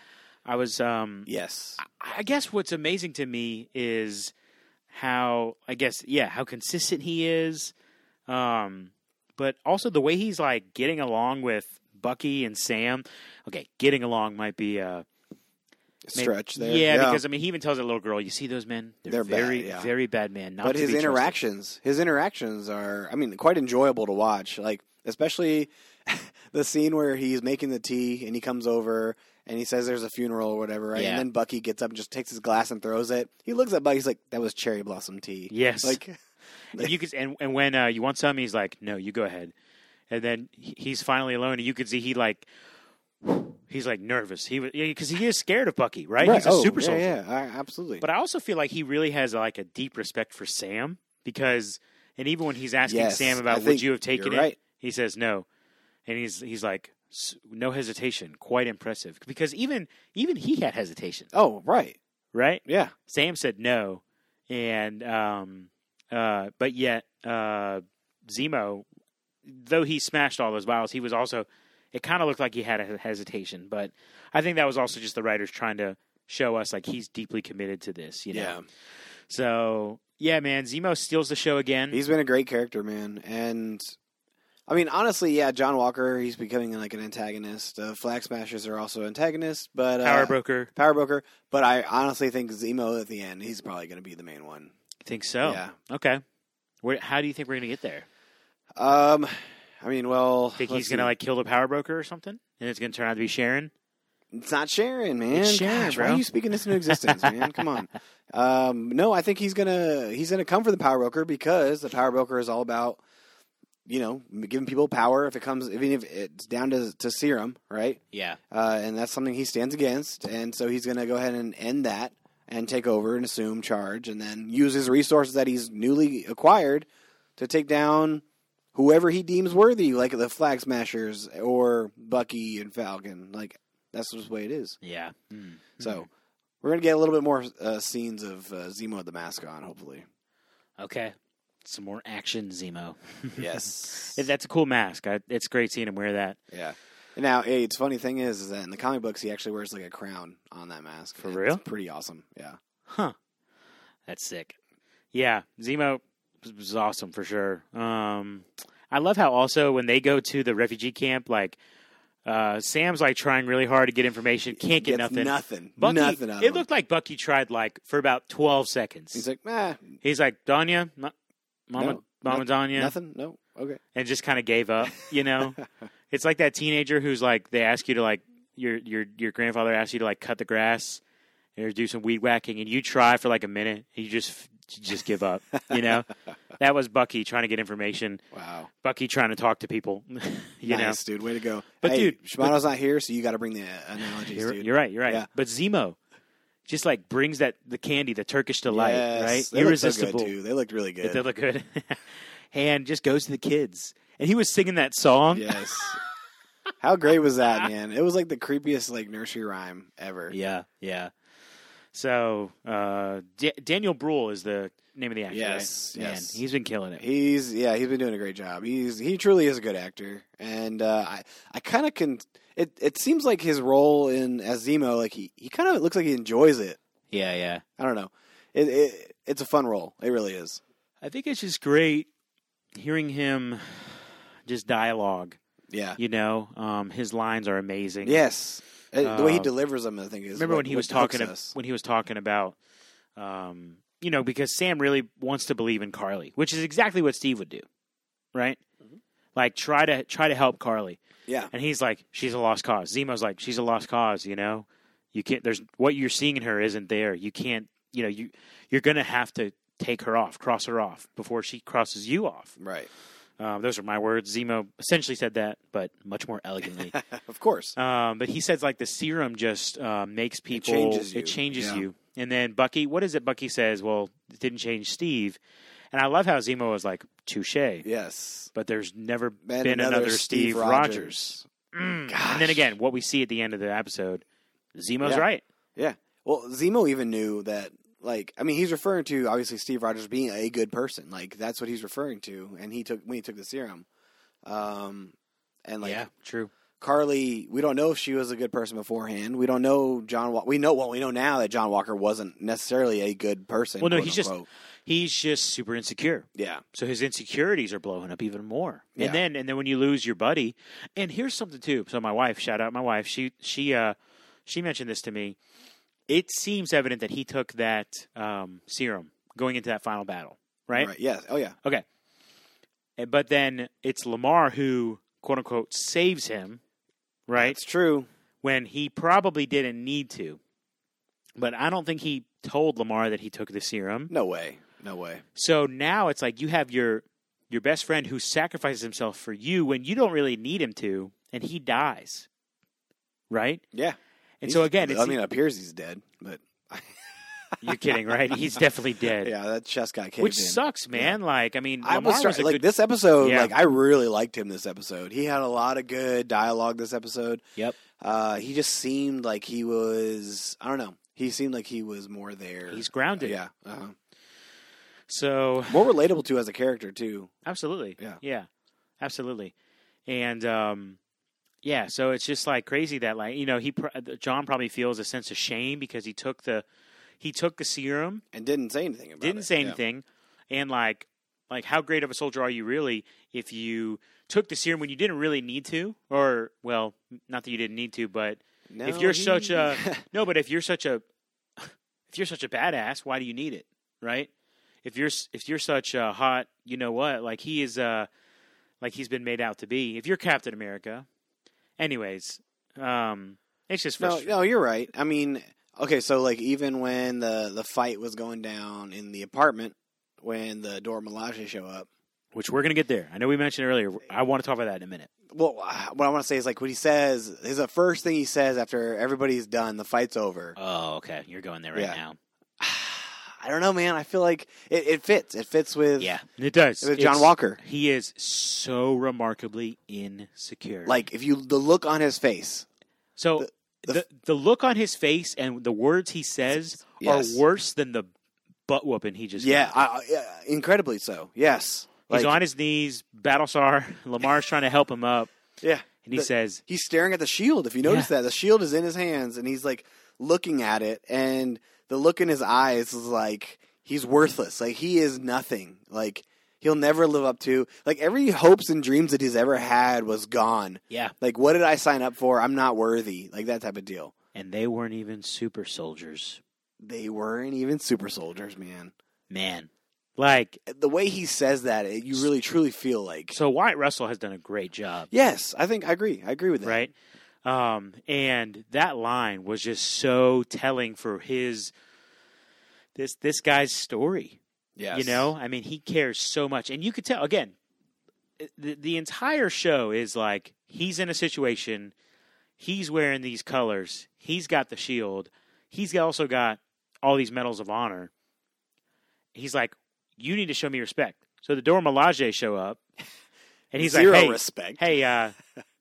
[SPEAKER 1] I was um
[SPEAKER 2] Yes.
[SPEAKER 1] I guess what's amazing to me is how I guess yeah, how consistent he is. Um but also the way he's like getting along with Bucky and Sam. Okay, getting along might be uh maybe-
[SPEAKER 2] Stretch there.
[SPEAKER 1] Yeah, because I mean he even tells that little girl, you see those men? They're,
[SPEAKER 2] They're bad,
[SPEAKER 1] very
[SPEAKER 2] yeah.
[SPEAKER 1] very bad men. Not
[SPEAKER 2] but his
[SPEAKER 1] be trusted."
[SPEAKER 2] interactions, his interactions are, I mean, quite enjoyable to watch. Like, especially the scene where he's making the tea and he comes over and he says there's a funeral or whatever, right?
[SPEAKER 1] Yeah.
[SPEAKER 2] And then Bucky gets up and just takes his glass and throws it. He looks at Bucky, he's like, "That was cherry blossom tea."
[SPEAKER 1] Yes.
[SPEAKER 2] Like,
[SPEAKER 1] And you could, and, and when uh, you want some, he's like, "No, you go ahead." And then he's finally alone, and you could see he like, he's like nervous. He was because he is scared of Bucky, right? He's a
[SPEAKER 2] Oh,
[SPEAKER 1] super
[SPEAKER 2] yeah,
[SPEAKER 1] soldier.
[SPEAKER 2] Yeah, I- absolutely.
[SPEAKER 1] But I also feel like he really has like a deep respect for Sam because, and even when he's asking
[SPEAKER 2] Yes,
[SPEAKER 1] Sam about would you have taken it,
[SPEAKER 2] right.
[SPEAKER 1] he says no, and he's he's like "S- no hesitation, quite impressive. Because even even he had hesitation,
[SPEAKER 2] oh, right.
[SPEAKER 1] right?
[SPEAKER 2] Yeah.
[SPEAKER 1] Sam said no, and um, uh, but yet uh, Zemo, though he smashed all those vials, he was also. It kind of looked like he had a hesitation, but I think that was also just the writers trying to show us like he's deeply committed to this. You know.
[SPEAKER 2] Yeah.
[SPEAKER 1] So yeah, man, Zemo steals the show again.
[SPEAKER 2] He's been a great character, man. And I mean, honestly, yeah, John Walker, he's becoming like an antagonist. Uh, Flag Smashers are also antagonists, but uh,
[SPEAKER 1] Power broker.
[SPEAKER 2] Power Broker. But I honestly think Zemo at the end, he's probably going to be the main one.
[SPEAKER 1] Think so?
[SPEAKER 2] Yeah.
[SPEAKER 1] Okay. Where, how do you think we're gonna get there?
[SPEAKER 2] Um, I mean, well,
[SPEAKER 1] Think he's gonna like kill the power broker or something, and it's gonna turn out to be Sharon?
[SPEAKER 2] It's not Sharon, man.
[SPEAKER 1] It's Sharon,
[SPEAKER 2] Gosh, Why are you speaking this into existence, man? Come on. Um, no, I think he's gonna he's gonna come for the Power Broker because the Power Broker is all about you know giving people power. If it comes, even if it's down to to serum, right?
[SPEAKER 1] Yeah.
[SPEAKER 2] uh, and that's something he stands against. And so he's going to go ahead and end that and take over and assume charge, and then use his resources that he's newly acquired to take down whoever he deems worthy, like the Flag Smashers or Bucky and Falcon. Like that's just the way it is.
[SPEAKER 1] Yeah. Mm.
[SPEAKER 2] So we're going to get a little bit more uh, scenes of uh, Zemo the Mask on, hopefully.
[SPEAKER 1] Okay. Some more action, Zemo.
[SPEAKER 2] Yes.
[SPEAKER 1] That's a cool mask. I, it's great seeing him wear that.
[SPEAKER 2] yeah. Now, hey, it's funny thing is, is that in the comic books, he actually wears like a crown on that mask.
[SPEAKER 1] For
[SPEAKER 2] It's
[SPEAKER 1] real?
[SPEAKER 2] pretty awesome. Yeah.
[SPEAKER 1] Huh. That's sick. Yeah, Zemo was- was awesome for sure. Um, I love how also when they go to the refugee camp, like uh, Sam's like trying really hard to get information, can't get nothing.
[SPEAKER 2] Nothing.
[SPEAKER 1] Bucky,
[SPEAKER 2] nothing
[SPEAKER 1] it
[SPEAKER 2] him.
[SPEAKER 1] looked like Bucky tried like for about twelve seconds.
[SPEAKER 2] He's like, nah,
[SPEAKER 1] He's like, Danya, Ma- Mama,
[SPEAKER 2] No,
[SPEAKER 1] Mama Danya,
[SPEAKER 2] nothing. No, okay.
[SPEAKER 1] and just kind of gave up. You know, it's like that teenager who's like, they ask you to like your your your grandfather asks you to like cut the grass or do some weed whacking, and you try for like a minute, and you just you just give up. You know, that was Bucky trying to get information.
[SPEAKER 2] Wow,
[SPEAKER 1] Bucky trying to talk to people. you
[SPEAKER 2] nice, dude. Way to go.
[SPEAKER 1] But,
[SPEAKER 2] hey,
[SPEAKER 1] dude,
[SPEAKER 2] Shimano's not here, so you got to bring the analogies,
[SPEAKER 1] you're,
[SPEAKER 2] dude.
[SPEAKER 1] you're right. You're right.
[SPEAKER 2] Yeah.
[SPEAKER 1] But Zemo just like brings that the candy, the Turkish delight,
[SPEAKER 2] Yes,
[SPEAKER 1] right?
[SPEAKER 2] They so
[SPEAKER 1] Irresistible.
[SPEAKER 2] too. They looked really good.
[SPEAKER 1] did look good. and just goes to the kids. And he was singing that song.
[SPEAKER 2] yes. How great was that, man? It was like the creepiest like nursery rhyme ever.
[SPEAKER 1] Yeah, yeah. So uh, D- Daniel Bruhl is the name of the actor.
[SPEAKER 2] Yes,
[SPEAKER 1] right? Man,
[SPEAKER 2] yes.
[SPEAKER 1] he's been killing it.
[SPEAKER 2] He's yeah, he's been doing a great job. He's he truly is a good actor, and uh, I I kind of can. It it seems like his role in as Zemo, like he he kind of looks like he enjoys it.
[SPEAKER 1] Yeah, yeah.
[SPEAKER 2] I don't know. It, it it's a fun role. It really is.
[SPEAKER 1] I think it's just great hearing him just dialogue.
[SPEAKER 2] Yeah.
[SPEAKER 1] You know, um, his lines are amazing.
[SPEAKER 2] Yes. Uh, the way he
[SPEAKER 1] Uh,
[SPEAKER 2] delivers them, I think is.
[SPEAKER 1] Remember
[SPEAKER 2] what-
[SPEAKER 1] when he was talking
[SPEAKER 2] us.
[SPEAKER 1] when he was talking about, um, you know, because Sam really wants to believe in Karli, which is exactly what Steve would do, right?
[SPEAKER 2] Mm-hmm.
[SPEAKER 1] Like try to try to help Karli,
[SPEAKER 2] Yeah.
[SPEAKER 1] and he's like, she's a lost cause. Zemo's like, she's a lost cause. You know, you can't. There's what you're seeing in her isn't there. You can't. You know, you you're gonna have to take her off, cross her off before she crosses you off.
[SPEAKER 2] Right.
[SPEAKER 1] Um, those are my words. Zemo essentially said that, but much more elegantly.
[SPEAKER 2] of course.
[SPEAKER 1] Um, but he says like the serum just uh, makes people
[SPEAKER 2] changes you.
[SPEAKER 1] It changes
[SPEAKER 2] Yeah.
[SPEAKER 1] you. And then Bucky, what is it? Bucky says, "Well, it didn't change Steve." And I love how Zemo was like, "Touche."
[SPEAKER 2] Yes.
[SPEAKER 1] But there's never
[SPEAKER 2] Been
[SPEAKER 1] been,
[SPEAKER 2] another
[SPEAKER 1] another,
[SPEAKER 2] Steve
[SPEAKER 1] Steve,
[SPEAKER 2] Rogers.
[SPEAKER 1] Rogers. Mm. And then again, what we see at the end of the episode, Zemo's
[SPEAKER 2] Yeah.
[SPEAKER 1] right.
[SPEAKER 2] Yeah. Well, Zemo even knew that. Like, I mean, he's referring to obviously Steve Rogers being a good person. Like, that's what he's referring to. And he took when he took the serum. Um, and like
[SPEAKER 1] yeah, true.
[SPEAKER 2] Karli, we don't know if she was a good person beforehand. We don't know John. Wa- we know well. We know now that John Walker wasn't necessarily a good person.
[SPEAKER 1] Well, no, he's just- He's just super insecure.
[SPEAKER 2] yeah,
[SPEAKER 1] So his insecurities are blowing up even more.
[SPEAKER 2] Yeah.
[SPEAKER 1] And then and then when you lose your buddy, and here's something too. So my wife, shout out my wife, she she uh she mentioned this to me. It seems evident that he took that um, serum going into that final battle, right?
[SPEAKER 2] Yes. Oh yeah.
[SPEAKER 1] Okay. But then it's Lemar who quote unquote saves him, right?
[SPEAKER 2] It's true.
[SPEAKER 1] When he probably didn't need to. But I don't think he told Lemar that he took the serum.
[SPEAKER 2] No way. No way.
[SPEAKER 1] So now it's like you have your your best friend who sacrifices himself for you when you don't really need him to, and he dies, right?
[SPEAKER 2] Yeah.
[SPEAKER 1] And so again, it's,
[SPEAKER 2] I mean, it appears he's dead, but
[SPEAKER 1] you're kidding, right? He's definitely dead,
[SPEAKER 2] yeah, that chest got caved
[SPEAKER 1] which
[SPEAKER 2] in.
[SPEAKER 1] sucks, man. Like, I mean,
[SPEAKER 2] I
[SPEAKER 1] Lemar
[SPEAKER 2] was,
[SPEAKER 1] was, a
[SPEAKER 2] like
[SPEAKER 1] good.
[SPEAKER 2] this episode.
[SPEAKER 1] Yeah.
[SPEAKER 2] Like I really liked him this episode. He had a lot of good dialogue this episode.
[SPEAKER 1] Yep.
[SPEAKER 2] Uh, he just seemed like he was. I don't know. He seemed like he was more there.
[SPEAKER 1] He's grounded.
[SPEAKER 2] yeah. Uh-huh.
[SPEAKER 1] So
[SPEAKER 2] More relatable to as a character too.
[SPEAKER 1] absolutely,
[SPEAKER 2] Yeah.
[SPEAKER 1] yeah, absolutely, and um, yeah. So it's just like crazy that like you know he pr- John probably feels a sense of shame because he took the he took the serum
[SPEAKER 2] And didn't say anything about it.
[SPEAKER 1] didn't say
[SPEAKER 2] Yeah.
[SPEAKER 1] anything and like like how great of a soldier are you really if you took the serum when you didn't really need to or well not that you didn't need to but
[SPEAKER 2] No,
[SPEAKER 1] if you're
[SPEAKER 2] he-
[SPEAKER 1] such a no but if you're such a if you're such a badass why do you need it right if you're if you're such a hot you know what like he is uh like he's been made out to be if you're captain america anyways um it's just
[SPEAKER 2] no, no, you're right. I mean, okay, so like even when the the fight was going down in the apartment, when the Dora Milaje show up,
[SPEAKER 1] which we're gonna get there i know we mentioned earlier i want to talk about that in a minute
[SPEAKER 2] well, uh, what I want to say is like what he says is the first thing he says after everybody's done, the fight's over.
[SPEAKER 1] oh okay you're going there right
[SPEAKER 2] Yeah.
[SPEAKER 1] now
[SPEAKER 2] I don't know, man. I feel like it, it fits. It fits with
[SPEAKER 1] Yeah, it does.
[SPEAKER 2] with John
[SPEAKER 1] It's-
[SPEAKER 2] Walker.
[SPEAKER 1] He is so remarkably insecure.
[SPEAKER 2] Like if you the look on his face.
[SPEAKER 1] so,
[SPEAKER 2] the-
[SPEAKER 1] the,
[SPEAKER 2] the-
[SPEAKER 1] look on his face and the words he says
[SPEAKER 2] Yes.
[SPEAKER 1] are worse than the butt whooping he just.
[SPEAKER 2] Yeah,
[SPEAKER 1] got.
[SPEAKER 2] I, yeah, incredibly so. Yes.
[SPEAKER 1] he's
[SPEAKER 2] Like,
[SPEAKER 1] on his knees. Battlestar Lemar's trying to help him up,
[SPEAKER 2] Yeah.
[SPEAKER 1] and he
[SPEAKER 2] The-
[SPEAKER 1] says,
[SPEAKER 2] He's staring at the shield. If you notice that, the shield is in his hands, and he's like looking at it, and the look in his eyes is like he's worthless. Like he is nothing. Like he'll never live up to. Like every hopes and dreams that he's ever had was gone.
[SPEAKER 1] "Yeah,"
[SPEAKER 2] Like what did I sign up for? I'm not worthy. Like that type of deal.
[SPEAKER 1] and they weren't even super soldiers.
[SPEAKER 2] They weren't even super soldiers, man.
[SPEAKER 1] Man, like
[SPEAKER 2] The way he says that, it, you really truly feel like.
[SPEAKER 1] so. Wyatt Russell has done a great job.
[SPEAKER 2] Yes, I think I agree. I agree with that.
[SPEAKER 1] right? Um, and that line was just so telling for his this this guy's story.
[SPEAKER 2] Yes.
[SPEAKER 1] You know, I mean, he cares so much, and you could tell again. The, the entire show is like he's in a situation. He's wearing these colors. He's got the shield. He's also got all these medals of honor. He's like, you need to show me respect. So the Dora Milaje show up, and he's
[SPEAKER 2] Zero
[SPEAKER 1] like, hey,
[SPEAKER 2] respect.
[SPEAKER 1] hey, uh,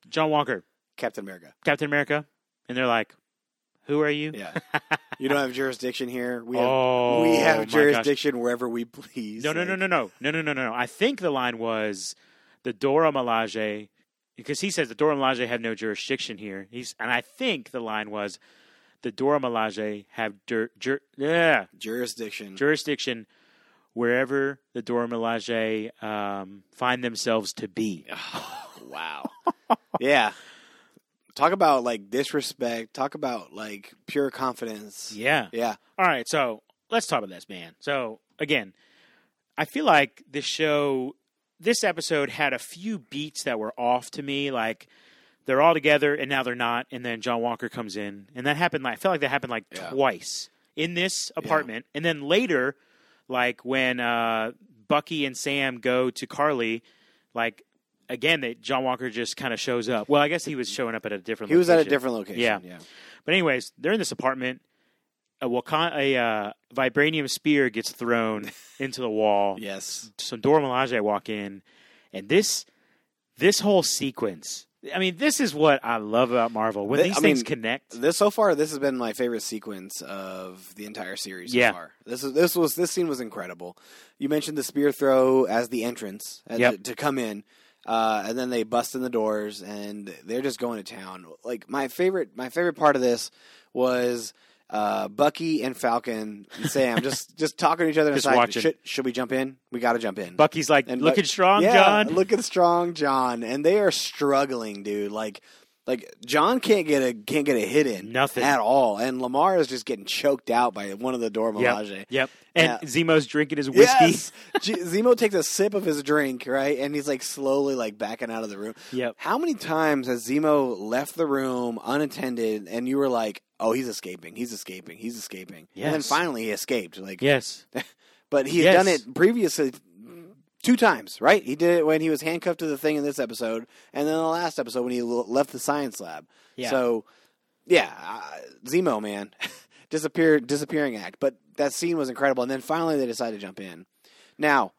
[SPEAKER 1] John Walker,
[SPEAKER 2] Captain America.
[SPEAKER 1] Captain America, and they're like, Who are you?
[SPEAKER 2] Yeah. You don't have jurisdiction here. We have
[SPEAKER 1] oh,
[SPEAKER 2] we have
[SPEAKER 1] gosh.
[SPEAKER 2] jurisdiction wherever we please.
[SPEAKER 1] No, no, no,
[SPEAKER 2] Like,
[SPEAKER 1] no, no, no, no, no, no, no. I think the line was the Dora Milaje, because he says the Dora Milaje have no jurisdiction here. He's and I think the line was the Dora Milaje have jur, yeah,
[SPEAKER 2] Jurisdiction.
[SPEAKER 1] jurisdiction wherever the Dora Milaje um, find themselves to be.
[SPEAKER 2] wow. yeah. Talk about like disrespect. Talk about like pure confidence.
[SPEAKER 1] Yeah.
[SPEAKER 2] Yeah.
[SPEAKER 1] All right, so let's talk about this, man. So again, I feel like this show, this episode had a few beats that were off to me. Like they're all together and now they're not, and then John Walker comes in, and that happened. Like, I felt like that happened like
[SPEAKER 2] Yeah.
[SPEAKER 1] twice in this apartment, and then later, like when uh, Bucky and Sam go to Karli, like. Again, that John Walker just kind of shows up. Well, I guess he was showing up at a different.
[SPEAKER 2] He was at a different location.
[SPEAKER 1] Yeah.
[SPEAKER 2] Yeah.
[SPEAKER 1] But anyways, they're in this apartment. A Wakan- a uh, vibranium spear gets thrown into the wall.
[SPEAKER 2] Yes.
[SPEAKER 1] Some Dora Milaje walk in, and this this whole sequence. I mean, this is what I love about Marvel when these
[SPEAKER 2] I
[SPEAKER 1] things
[SPEAKER 2] mean,
[SPEAKER 1] connect.
[SPEAKER 2] This so far, this has been my favorite sequence of the entire series
[SPEAKER 1] Yeah.
[SPEAKER 2] so far. This is this was this scene was incredible. You mentioned the spear throw as the entrance as
[SPEAKER 1] Yep.
[SPEAKER 2] to, to come in, uh, and then they bust in the doors and they're just going to town. Like my favorite, my favorite part of this was uh, Bucky and Falcon and Sam just just talking to each other.
[SPEAKER 1] Just
[SPEAKER 2] inside.
[SPEAKER 1] watching.
[SPEAKER 2] Should, should we jump in? We got to jump in.
[SPEAKER 1] Bucky's like
[SPEAKER 2] And
[SPEAKER 1] looking
[SPEAKER 2] Buck-
[SPEAKER 1] strong,
[SPEAKER 2] yeah,
[SPEAKER 1] John.
[SPEAKER 2] Looking strong, John, and they are struggling, dude. Like, like John can't get a can't get a hit in,
[SPEAKER 1] Nothing.
[SPEAKER 2] at all, and Lemar is just getting choked out by one of the Milaje.
[SPEAKER 1] Yep. Yep. And
[SPEAKER 2] Yeah.
[SPEAKER 1] Zemo's drinking his whiskey.
[SPEAKER 2] Yes, G- Zemo takes a sip of his drink, right, and he's like slowly like backing out of the room.
[SPEAKER 1] Yep.
[SPEAKER 2] How many times has Zemo left the room unattended, and you were like, "Oh, he's escaping, he's escaping, he's escaping," and then
[SPEAKER 1] Yes.
[SPEAKER 2] finally he escaped. Like,
[SPEAKER 1] Yes.
[SPEAKER 2] but he had
[SPEAKER 1] Yes.
[SPEAKER 2] done it previously two times, right? He did it when he was handcuffed to the thing in this episode, and then the last episode when he l- left the science lab.
[SPEAKER 1] Yeah.
[SPEAKER 2] So, yeah, uh, Zemo, man, disappear, disappearing act. But that scene was incredible, and then finally they decided to jump in. Now,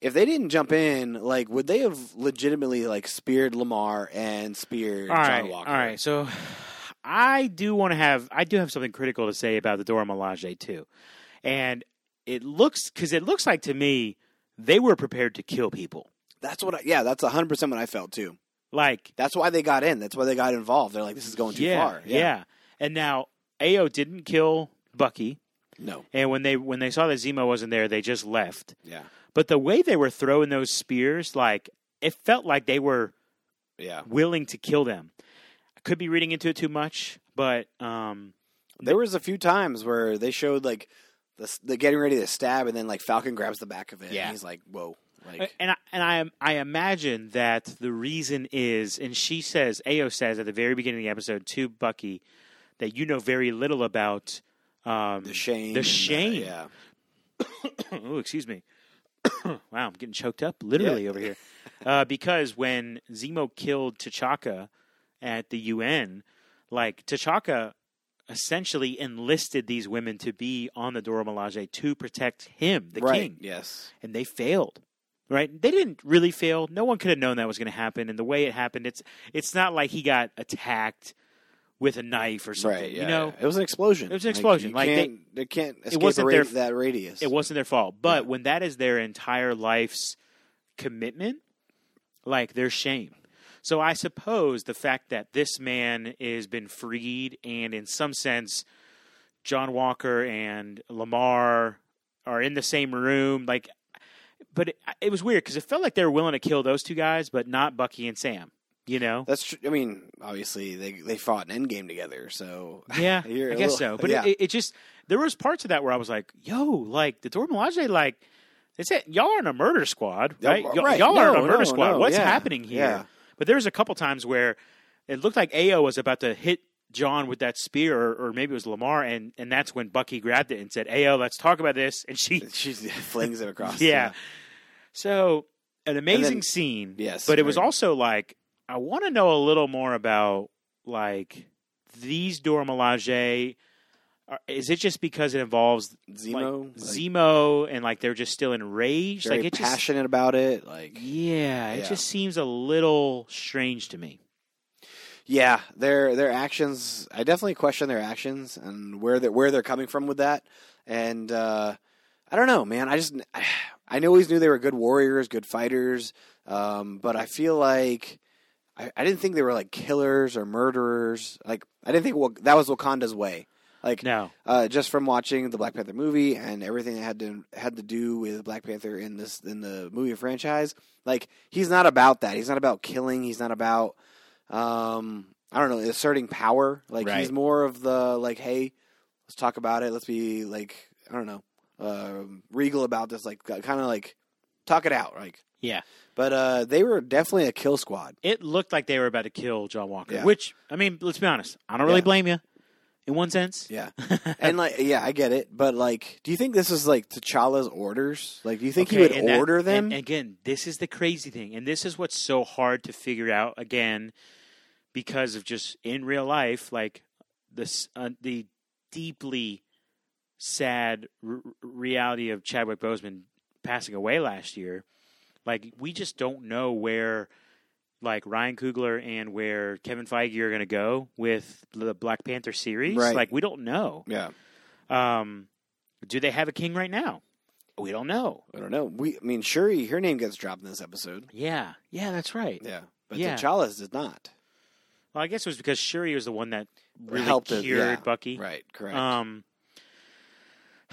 [SPEAKER 2] if they didn't jump in, like, would they have legitimately like speared Lemar and speared
[SPEAKER 1] All
[SPEAKER 2] John. Walker?
[SPEAKER 1] All right. So I do want to have I do have something critical to say about the Dora Milaje too, and it looks because it looks like to me they were prepared to kill people.
[SPEAKER 2] That's what. I, yeah, that's hundred percent what I felt too.
[SPEAKER 1] Like
[SPEAKER 2] That's why they got in. That's why they got involved. They're like, this is going too
[SPEAKER 1] yeah,
[SPEAKER 2] far.
[SPEAKER 1] Yeah. And now Ayo didn't kill Bucky,
[SPEAKER 2] No.
[SPEAKER 1] and when they when they saw that Zemo wasn't there, they just left.
[SPEAKER 2] Yeah.
[SPEAKER 1] But the way they were throwing those spears, like it felt like they were
[SPEAKER 2] Yeah.
[SPEAKER 1] willing to kill them. I could be reading into it too much, but um,
[SPEAKER 2] There was a few times where they showed like the, the getting ready to stab, and then like Falcon grabs the back of it.
[SPEAKER 1] Yeah.
[SPEAKER 2] and he's like, "Whoa!" Like,
[SPEAKER 1] and I, and I I imagine that the reason is, and she says, Ayo says at the very beginning of the episode to Bucky that you know very little about um,
[SPEAKER 2] the shame.
[SPEAKER 1] the shame.
[SPEAKER 2] yeah.
[SPEAKER 1] oh, excuse me. wow, I'm getting choked up literally
[SPEAKER 2] Yeah.
[SPEAKER 1] over here. Uh, because when Zemo killed T'Chaka at the UN, like T'Chaka essentially enlisted these women to be on the Dora Milaje to protect him, the
[SPEAKER 2] right.
[SPEAKER 1] king,
[SPEAKER 2] Yes.
[SPEAKER 1] and they failed. Right? They didn't really fail. No one could have known that was going to happen, and the way it happened, it's it's not like he got attacked with a knife or something.
[SPEAKER 2] Right. Yeah,
[SPEAKER 1] you know,
[SPEAKER 2] yeah. it was an explosion.
[SPEAKER 1] It was an explosion. Like, they-
[SPEAKER 2] can't, they, can't escape
[SPEAKER 1] wasn't their-
[SPEAKER 2] that radius.
[SPEAKER 1] it wasn't their fault. But
[SPEAKER 2] Yeah.
[SPEAKER 1] when that is their entire life's commitment, like their shame. So I suppose the fact that this man has been freed, and in some sense, John Walker and Lemar are in the same room, like. But it, it was weird because it felt like they were willing to kill those two guys, but not Bucky and Sam. You know?
[SPEAKER 2] That's true. I mean, obviously they they fought an Endgame together, so
[SPEAKER 1] Yeah, I guess
[SPEAKER 2] little-
[SPEAKER 1] so. But
[SPEAKER 2] yeah.
[SPEAKER 1] it, it just there was parts of that where I was like, "Yo, like the Dora Milaje, like that's it. Y'all aren't a murder squad, right? Y-
[SPEAKER 2] right.
[SPEAKER 1] Y'all
[SPEAKER 2] No,
[SPEAKER 1] aren't a murder
[SPEAKER 2] no,
[SPEAKER 1] squad.
[SPEAKER 2] no,
[SPEAKER 1] What's
[SPEAKER 2] yeah,
[SPEAKER 1] happening here?"
[SPEAKER 2] yeah.
[SPEAKER 1] But there was a couple times where it looked like Ayo was about to hit John with that spear, or, or maybe it was Lemar, and and that's when Bucky grabbed it and said, "Ayo, let's talk about this." And she,
[SPEAKER 2] she flings it across.
[SPEAKER 1] yeah. So an amazing
[SPEAKER 2] then-
[SPEAKER 1] scene.
[SPEAKER 2] Yes,
[SPEAKER 1] But it was also like I want to know a little more about like these Dora Milaje. Is it just because it involves
[SPEAKER 2] Zemo,
[SPEAKER 1] like,
[SPEAKER 2] like,
[SPEAKER 1] Zemo and like they're just still enraged? like it just
[SPEAKER 2] passionate about it. Like,
[SPEAKER 1] yeah, it
[SPEAKER 2] Yeah.
[SPEAKER 1] just seems a little strange to me.
[SPEAKER 2] Yeah, their their actions. I definitely question their actions and where they where they're coming from with that. And uh, I don't know, man. I just I always knew they were good warriors, good fighters, um, but I feel like I, I didn't think they were like killers or murderers. Like I didn't think well, that was Wakanda's way. Like
[SPEAKER 1] No.
[SPEAKER 2] uh, just from watching the Black Panther movie and everything that had to had to do with Black Panther in this in the movie franchise, like he's not about that. He's not about killing. He's not about um, I don't know asserting power. Like
[SPEAKER 1] Right.
[SPEAKER 2] he's more of the like, hey, let's talk about it. Let's be like I don't know uh, regal about this. Like kind of like talk it out. Like
[SPEAKER 1] Yeah.
[SPEAKER 2] but uh, they were definitely a kill squad.
[SPEAKER 1] It looked like they were about to kill John Walker,
[SPEAKER 2] Yeah.
[SPEAKER 1] which I mean, let's be honest. I don't really
[SPEAKER 2] Yeah.
[SPEAKER 1] blame you, in one sense.
[SPEAKER 2] Yeah, and like yeah, I get it. But like, do you think this is like T'Challa's orders? Like, do you think he would
[SPEAKER 1] and that-
[SPEAKER 2] order them?
[SPEAKER 1] And again, this is the crazy thing, and this is what's so hard to figure out. Again, because of just in real life, like this, uh, the deeply sad r- reality of Chadwick Boseman passing away last year. Like we just don't know where, like Ryan Coogler and where Kevin Feige are going to go with the Black Panther series.
[SPEAKER 2] Right.
[SPEAKER 1] Like we don't know.
[SPEAKER 2] yeah,
[SPEAKER 1] Um, do they have a king right now? We don't know.
[SPEAKER 2] I don't know. We, I mean, Shuri, her name gets dropped in this episode.
[SPEAKER 1] Yeah, yeah, that's right.
[SPEAKER 2] Yeah, but
[SPEAKER 1] Yeah.
[SPEAKER 2] T'Challa's did not.
[SPEAKER 1] Well, I guess it was because Shuri was the one that really
[SPEAKER 2] Helped it,
[SPEAKER 1] cured
[SPEAKER 2] yeah.
[SPEAKER 1] Bucky.
[SPEAKER 2] Right, correct.
[SPEAKER 1] Um,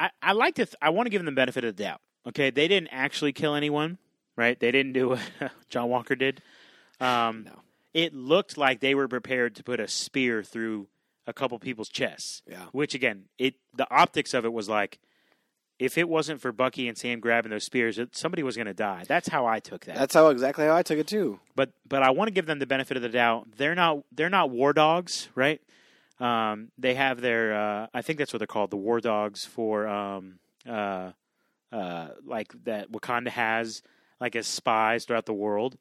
[SPEAKER 1] I I like to th- I want to give them the benefit of the doubt. Okay, they didn't actually kill anyone, right? They didn't do what John Walker did. Um,
[SPEAKER 2] no,
[SPEAKER 1] It looked like they were prepared to put a spear through a couple people's chests.
[SPEAKER 2] yeah,
[SPEAKER 1] Which again, it the optics of it was like, if it wasn't for Bucky and Sam grabbing those spears, it, somebody was going to die. That's how I took that.
[SPEAKER 2] that's how exactly how I took it too.
[SPEAKER 1] but but I want to give them the benefit of the doubt. They're not they're not war dogs, right? Um, they have their uh, I think that's what they're called, the war dogs for um, uh, uh, like that Wakanda has like as spies throughout the world.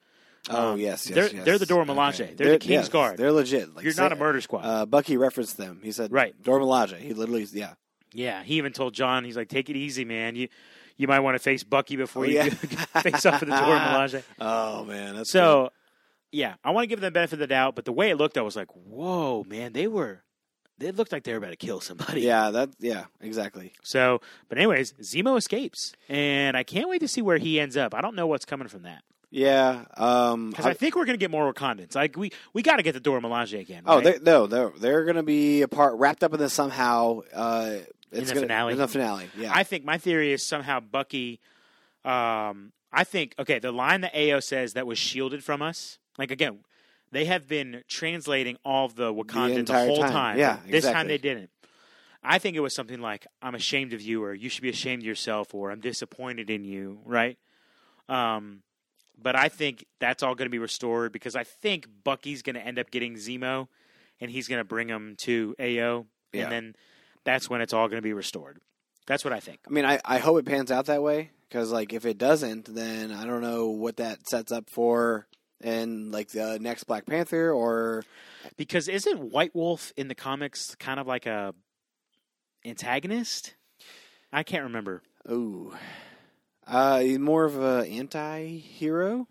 [SPEAKER 2] Oh
[SPEAKER 1] Um,
[SPEAKER 2] yes, yes,
[SPEAKER 1] they're
[SPEAKER 2] yes.
[SPEAKER 1] they're the Dora Milaje.
[SPEAKER 2] Okay.
[SPEAKER 1] They're, the King's
[SPEAKER 2] yeah,
[SPEAKER 1] Guard.
[SPEAKER 2] They're legit. Like,
[SPEAKER 1] You're
[SPEAKER 2] say-
[SPEAKER 1] not a murder squad.
[SPEAKER 2] Uh, Bucky referenced them. He said,
[SPEAKER 1] Right.
[SPEAKER 2] Dora Milaje. He literally, yeah,
[SPEAKER 1] yeah, he even told John, he's like, take it easy, man. You you might want to face Bucky before
[SPEAKER 2] Oh,
[SPEAKER 1] you
[SPEAKER 2] yeah.
[SPEAKER 1] face up for the Dora Milaje.
[SPEAKER 2] Oh man, that's
[SPEAKER 1] So, yeah, I want to give them the benefit of the doubt, but the way it looked, I was like, "Whoa, man! They were, they looked like they were about to kill somebody."
[SPEAKER 2] yeah, that yeah, exactly.
[SPEAKER 1] So, but anyways, Zemo escapes, and I can't wait to see where he ends up. I don't know what's coming from that
[SPEAKER 2] Yeah, um,
[SPEAKER 1] because I think we're going to get more Wakandans. Like we, we got to get the Dora Milaje again.
[SPEAKER 2] Oh,
[SPEAKER 1] right?
[SPEAKER 2] they, no, they're they're going to be a part wrapped up in this somehow. Uh, it's
[SPEAKER 1] the
[SPEAKER 2] gonna,
[SPEAKER 1] finale?
[SPEAKER 2] In the finale, yeah.
[SPEAKER 1] I think my theory is somehow Bucky. Um, I think okay, the line that Ayo says that was shielded from us. Like again, they have been translating all of the Wakanda the,
[SPEAKER 2] entire
[SPEAKER 1] whole
[SPEAKER 2] time.
[SPEAKER 1] time.
[SPEAKER 2] Yeah,
[SPEAKER 1] this time they didn't. I think it was something like "I'm ashamed of you," or "You should be ashamed of yourself," or "I'm disappointed in you." Right? Um, but I think that's all going to be restored because I think Bucky's going to end up getting Zemo, and he's going to bring him to Ayo,
[SPEAKER 2] Yeah.
[SPEAKER 1] and then that's when it's all going to be restored. That's what I think.
[SPEAKER 2] I mean, I, I hope it pans out that way because, like, if it doesn't, then I don't know what that sets up for in like the next Black Panther or
[SPEAKER 1] Because isn't White Wolf in the comics kind of like a antagonist? I can't remember.
[SPEAKER 2] ooh, uh, more of a anti-hero.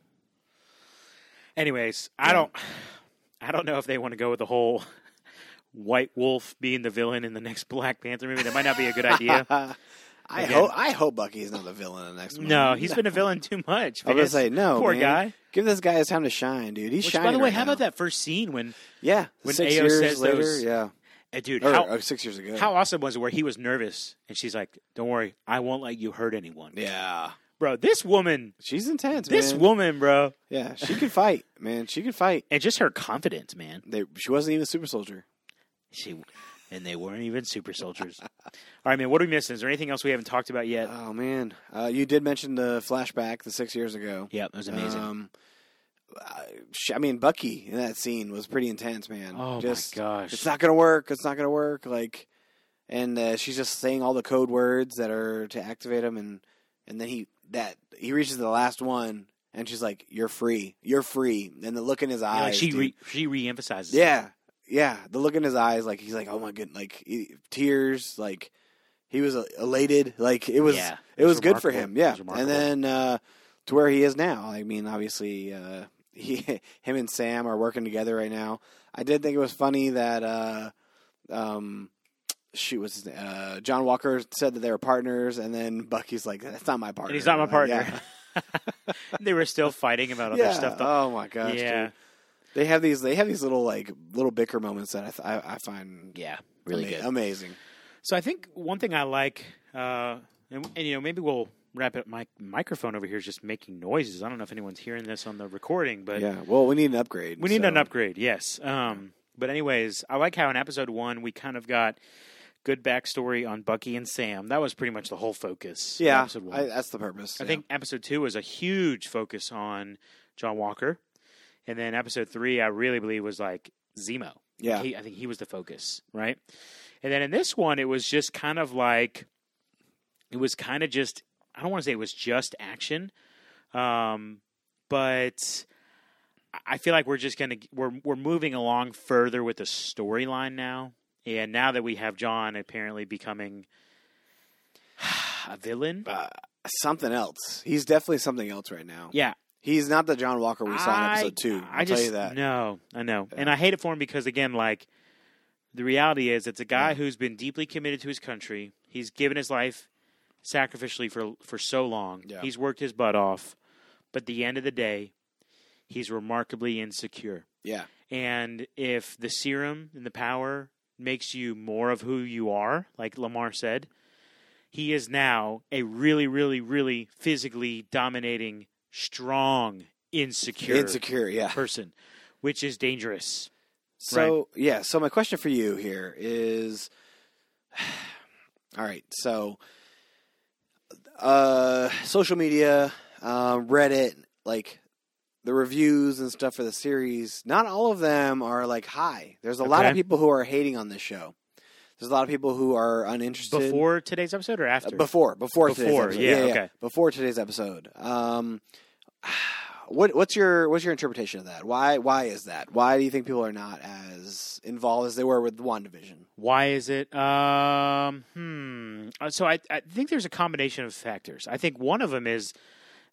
[SPEAKER 1] Anyways, I don't I don't know if they want to go with the whole White Wolf being the villain in the next Black Panther movie. That might not be a good idea.
[SPEAKER 2] I
[SPEAKER 1] Again.
[SPEAKER 2] hope I hope Bucky's not the villain in the next movie.
[SPEAKER 1] no, he's been a villain too much.
[SPEAKER 2] I was gonna say no.
[SPEAKER 1] Poor
[SPEAKER 2] man.
[SPEAKER 1] guy.
[SPEAKER 2] Give this guy his time to shine, dude. He's
[SPEAKER 1] Which,
[SPEAKER 2] shining.
[SPEAKER 1] by the way,
[SPEAKER 2] right
[SPEAKER 1] how
[SPEAKER 2] now.
[SPEAKER 1] about that first scene when,
[SPEAKER 2] Yeah,
[SPEAKER 1] when
[SPEAKER 2] six
[SPEAKER 1] Ayo
[SPEAKER 2] years
[SPEAKER 1] says
[SPEAKER 2] later.
[SPEAKER 1] those-
[SPEAKER 2] Yeah,
[SPEAKER 1] uh, dude,
[SPEAKER 2] or,
[SPEAKER 1] how
[SPEAKER 2] or six years ago.
[SPEAKER 1] how awesome was it where he was nervous and she's like, "Don't worry, I won't let you hurt anyone."
[SPEAKER 2] Yeah,
[SPEAKER 1] Bro, this woman,
[SPEAKER 2] she's intense.
[SPEAKER 1] this
[SPEAKER 2] man.
[SPEAKER 1] woman, bro,
[SPEAKER 2] Yeah, she could fight, man. She could fight.
[SPEAKER 1] and just her confidence, man.
[SPEAKER 2] They, she wasn't even a super soldier.
[SPEAKER 1] She and they weren't even super soldiers. All right, man. What are we missing? Is there anything else we haven't talked about yet?
[SPEAKER 2] Oh man, uh, you did mention the flashback, the six years ago.
[SPEAKER 1] yeah, it was amazing.
[SPEAKER 2] Um, I, mean, Bucky in that scene was pretty intense, man.
[SPEAKER 1] oh
[SPEAKER 2] just,
[SPEAKER 1] my gosh!
[SPEAKER 2] It's not gonna work. It's not gonna work. Like, and uh, she's just saying all the code words that are to activate him, and and then he that he reaches the last one, and she's like, "You're free. You're free." And the look in his
[SPEAKER 1] Yeah,
[SPEAKER 2] eyes,
[SPEAKER 1] like she
[SPEAKER 2] dude.
[SPEAKER 1] re, she reemphasizes.
[SPEAKER 2] Yeah, yeah. The look in his eyes, like he's like, "Oh my goodness!" Like he, tears, like he was uh, elated. Like it was,
[SPEAKER 1] Yeah,
[SPEAKER 2] it was good for him. Yeah, and then uh, to where he is now. I mean, obviously, uh, he, him and Sam are working together right now. I did think it was funny that uh, um, shoot, was? Uh, John Walker said that they were partners, and then Bucky's like, "That's not my partner."
[SPEAKER 1] And he's not my partner.
[SPEAKER 2] yeah.
[SPEAKER 1] they were still fighting about other
[SPEAKER 2] yeah.
[SPEAKER 1] stuff. Though.
[SPEAKER 2] Oh my gosh.
[SPEAKER 1] yeah,
[SPEAKER 2] dude. They have these. They have these little like little bicker moments that I th- I, I find
[SPEAKER 1] yeah, really
[SPEAKER 2] ama-
[SPEAKER 1] good.
[SPEAKER 2] amazing.
[SPEAKER 1] So I think one thing I like, uh, and, and you know, maybe we'll wrap it. My microphone over here is just making noises. I don't know if anyone's hearing this on the recording, but
[SPEAKER 2] yeah. Well, we need an upgrade.
[SPEAKER 1] we need
[SPEAKER 2] so-
[SPEAKER 1] an upgrade. Yes. Um, but anyways, I like how in episode one we kind of got good backstory on Bucky and Sam. That was pretty much the whole focus.
[SPEAKER 2] Yeah,
[SPEAKER 1] episode one.
[SPEAKER 2] I, that's the purpose.
[SPEAKER 1] I
[SPEAKER 2] yeah.
[SPEAKER 1] think episode two was a huge focus on John Walker, and then episode three, I really believe was like Zemo.
[SPEAKER 2] Yeah.
[SPEAKER 1] He, I think he was the focus, right? And then in this one, it was just kind of like it was kind of just I don't want to say it was just action, um, but I feel like we're just gonna we're we're moving along further with the storyline now, and now that we have John apparently becoming a villain,
[SPEAKER 2] uh, something else. He's definitely something else right now.
[SPEAKER 1] yeah,
[SPEAKER 2] He's not the John Walker we saw in episode two. I'll
[SPEAKER 1] I
[SPEAKER 2] tell you that.
[SPEAKER 1] no, I know, and I hate it for him because again, like the reality is, it's a guy who's been deeply committed to his country. He's given his life sacrificially for for so long.
[SPEAKER 2] Yeah.
[SPEAKER 1] He's worked his butt off, but at the end of the day, he's remarkably insecure.
[SPEAKER 2] Yeah.
[SPEAKER 1] And if the serum and the power makes you more of who you are, like Lemar said, he is now a really, really, really physically dominating, strong, insecure,
[SPEAKER 2] Insecure. Yeah.
[SPEAKER 1] person, which is dangerous.
[SPEAKER 2] So yeah, so my question for you here is all right, so uh social media, uh, Reddit, like the reviews and stuff for the series, not all of them are like high. There's a lot of people who are hating on this show. There's a lot of people who are uninterested.
[SPEAKER 1] Before today's episode or
[SPEAKER 2] Uh,
[SPEAKER 1] after?
[SPEAKER 2] before before today's
[SPEAKER 1] Before,
[SPEAKER 2] episode.
[SPEAKER 1] yeah, okay.
[SPEAKER 2] Before today's episode. Um, what what's your what's your interpretation of that? Why why is that? Why do you think people are not as involved as they were with WandaVision?
[SPEAKER 1] Why is it? Um, hmm. So I, I think there's a combination of factors. I think one of them is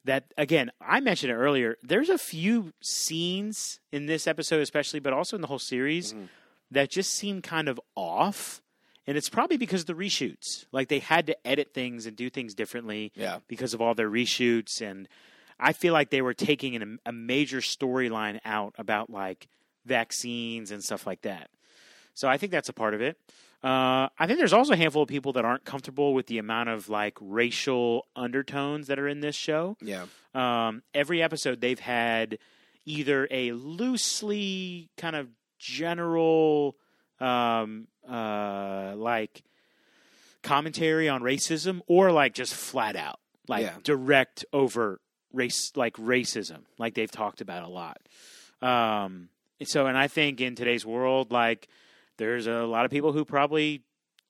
[SPEAKER 1] that again, I mentioned it earlier. There's a few scenes in this episode, especially, but also in the whole series,
[SPEAKER 2] Mhm.
[SPEAKER 1] that just seem kind of off. And it's probably because of the reshoots. Like they had to edit things and do things differently
[SPEAKER 2] Yeah.
[SPEAKER 1] because of all their reshoots and I feel like they were taking an, a major storyline out about like vaccines and stuff like that. So I think that's a part of it. Uh, I think there's also a handful of people that aren't comfortable with the amount of like racial undertones that are in this show.
[SPEAKER 2] Yeah.
[SPEAKER 1] Um, every episode they've had either a loosely kind of general um, uh, like commentary on racism or like just flat out like
[SPEAKER 2] Yeah.
[SPEAKER 1] direct over race like racism like they've talked about a lot um and so and i think in today's world like there's a lot of people who probably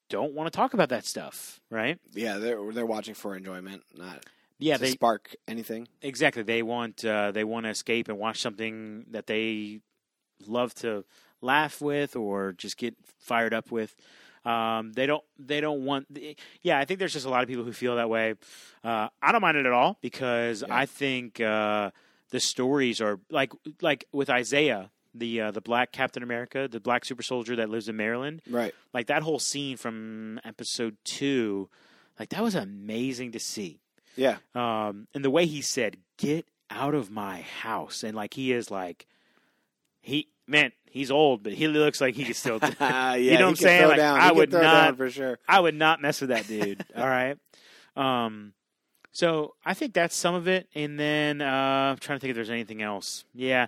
[SPEAKER 1] don't want to talk about that stuff right
[SPEAKER 2] Yeah, they're they're watching for enjoyment, not
[SPEAKER 1] yeah
[SPEAKER 2] to
[SPEAKER 1] they
[SPEAKER 2] spark anything.
[SPEAKER 1] exactly they want uh, they want to escape and watch something that they love to laugh with or just get fired up with um, they don't they don't want yeah i think there's just a lot of people who feel that way uh, i don't mind it at all because
[SPEAKER 2] Yeah.
[SPEAKER 1] i think uh, the stories are like like with isaiah the uh, the black captain america the black super soldier that lives in maryland
[SPEAKER 2] Right.
[SPEAKER 1] like that whole scene from episode two like that was amazing to see
[SPEAKER 2] Yeah.
[SPEAKER 1] um, and the way he said, "Get out of my house," and like he is like, he man, he's old, but he looks like he could still.
[SPEAKER 2] yeah,
[SPEAKER 1] You know what I'm saying? Like. I would not-
[SPEAKER 2] for sure.
[SPEAKER 1] I would not mess with that dude. all right. Um, so I think that's some of it, and then uh, I'm trying to think if there's anything else. Yeah,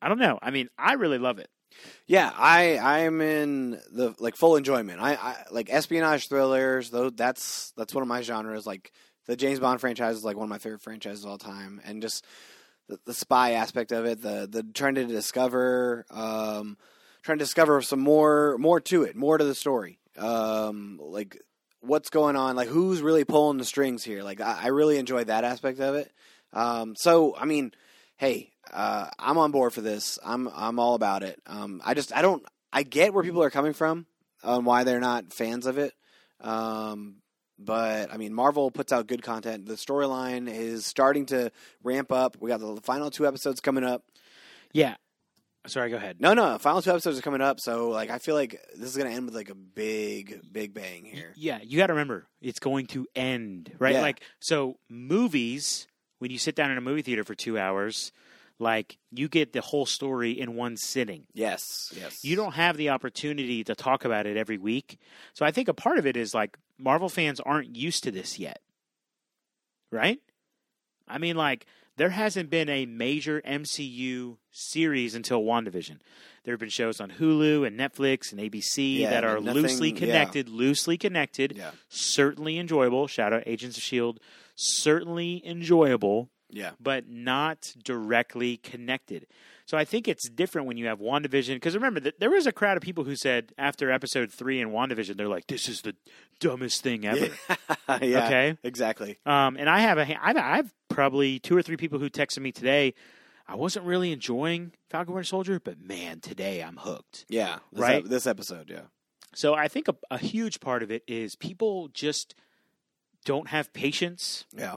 [SPEAKER 1] I don't know. I mean, I really love it.
[SPEAKER 2] Yeah, I I am in the like full enjoyment. I, I like espionage thrillers. Though that's that's one of my genres. Like the James Bond franchise is like one of my favorite franchises of all time, and just the, the spy aspect of it, the the trying to discover, um, trying to discover some more more to it, more to the story. Um, like what's going on, like who's really pulling the strings here. Like I, I really enjoy that aspect of it. Um, so I mean, hey, uh, I'm on board for this. I'm I'm all about it. Um, I just I don't I get where people are coming from on why they're not fans of it. Um, but I mean, Marvel puts out good content. The storyline is starting to ramp up. We got the final two episodes coming up.
[SPEAKER 1] Yeah. Sorry, go ahead.
[SPEAKER 2] No, no, final two episodes are coming up. So, like, I feel like this is going to end with like a big, big bang here.
[SPEAKER 1] Yeah, you got to remember it's going to end, right?
[SPEAKER 2] Yeah.
[SPEAKER 1] Like so movies when you sit down in a movie theater for 2 hours, like you get the whole story in one sitting.
[SPEAKER 2] Yes, yes.
[SPEAKER 1] You don't have the opportunity to talk about it every week. So I think a part of it is like Marvel fans aren't used to this yet. Right? I mean like there hasn't been a major MCU series until WandaVision. There have been shows on Hulu and Netflix and ABC
[SPEAKER 2] Yeah,
[SPEAKER 1] that are
[SPEAKER 2] nothing-
[SPEAKER 1] loosely
[SPEAKER 2] yeah.
[SPEAKER 1] connected, loosely connected,
[SPEAKER 2] Yeah,
[SPEAKER 1] certainly enjoyable. Shout out Agents of Shield, certainly enjoyable,
[SPEAKER 2] yeah,
[SPEAKER 1] but not directly connected. So I think it's different when you have WandaVision because remember that there was a crowd of people who said after episode three in WandaVision they're like this is the dumbest thing ever.
[SPEAKER 2] yeah.
[SPEAKER 1] Okay.
[SPEAKER 2] exactly.
[SPEAKER 1] Um, and I have a I've, I've probably two or three people who texted me today. I wasn't really enjoying Falcon Winter Soldier, but man, today I'm hooked.
[SPEAKER 2] Yeah, this
[SPEAKER 1] Right?
[SPEAKER 2] ep- this episode, yeah,
[SPEAKER 1] So I think a, a huge part of it is people just don't have patience.
[SPEAKER 2] yeah,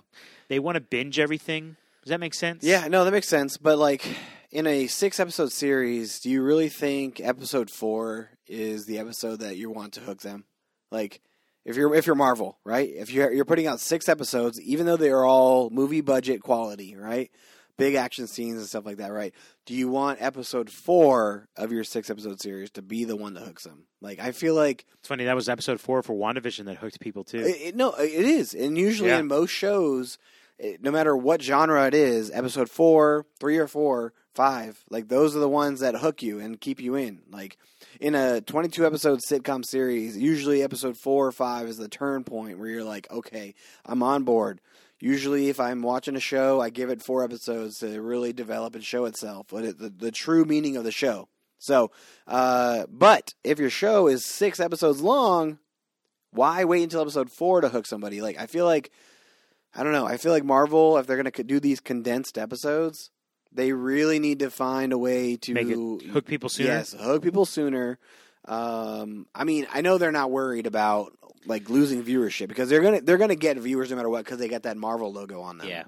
[SPEAKER 1] They want to binge everything. Does that make sense?
[SPEAKER 2] yeah. No, that makes sense. But like in a six episode series, do you really think episode four is the episode that you want to hook them? Like, if you're if you're Marvel, right? If you're you're putting out six episodes, even though they are all movie budget quality, right? Big action scenes and stuff like that, right? Do you want episode four of your six episode series to be the one that hooks them? Like, I feel like
[SPEAKER 1] It's funny. That was episode four for WandaVision that hooked people too.
[SPEAKER 2] It, it- no, it is, and usually
[SPEAKER 1] Yeah.
[SPEAKER 2] in most shows, no matter what genre it is, episode four, three or four, five, like those are the ones that hook you and keep you in. Like in a twenty-two episode sitcom series, usually episode four or five is the turn point where you're like, okay, I'm on board. Usually, if I'm watching a show, I give it four episodes to really develop and show itself, but it, the, the true meaning of the show. So, uh, but if your show is six episodes long, why wait until episode four to hook somebody? Like, I feel like, I don't know. I feel like Marvel, if they're going to do these condensed episodes, they really need to find a way to
[SPEAKER 1] it hook people sooner.
[SPEAKER 2] Yes, hook people sooner. Um, I mean, I know they're not worried about like losing viewership because they're gonna they're gonna get viewers no matter what because they got that Marvel logo on them.
[SPEAKER 1] Yeah.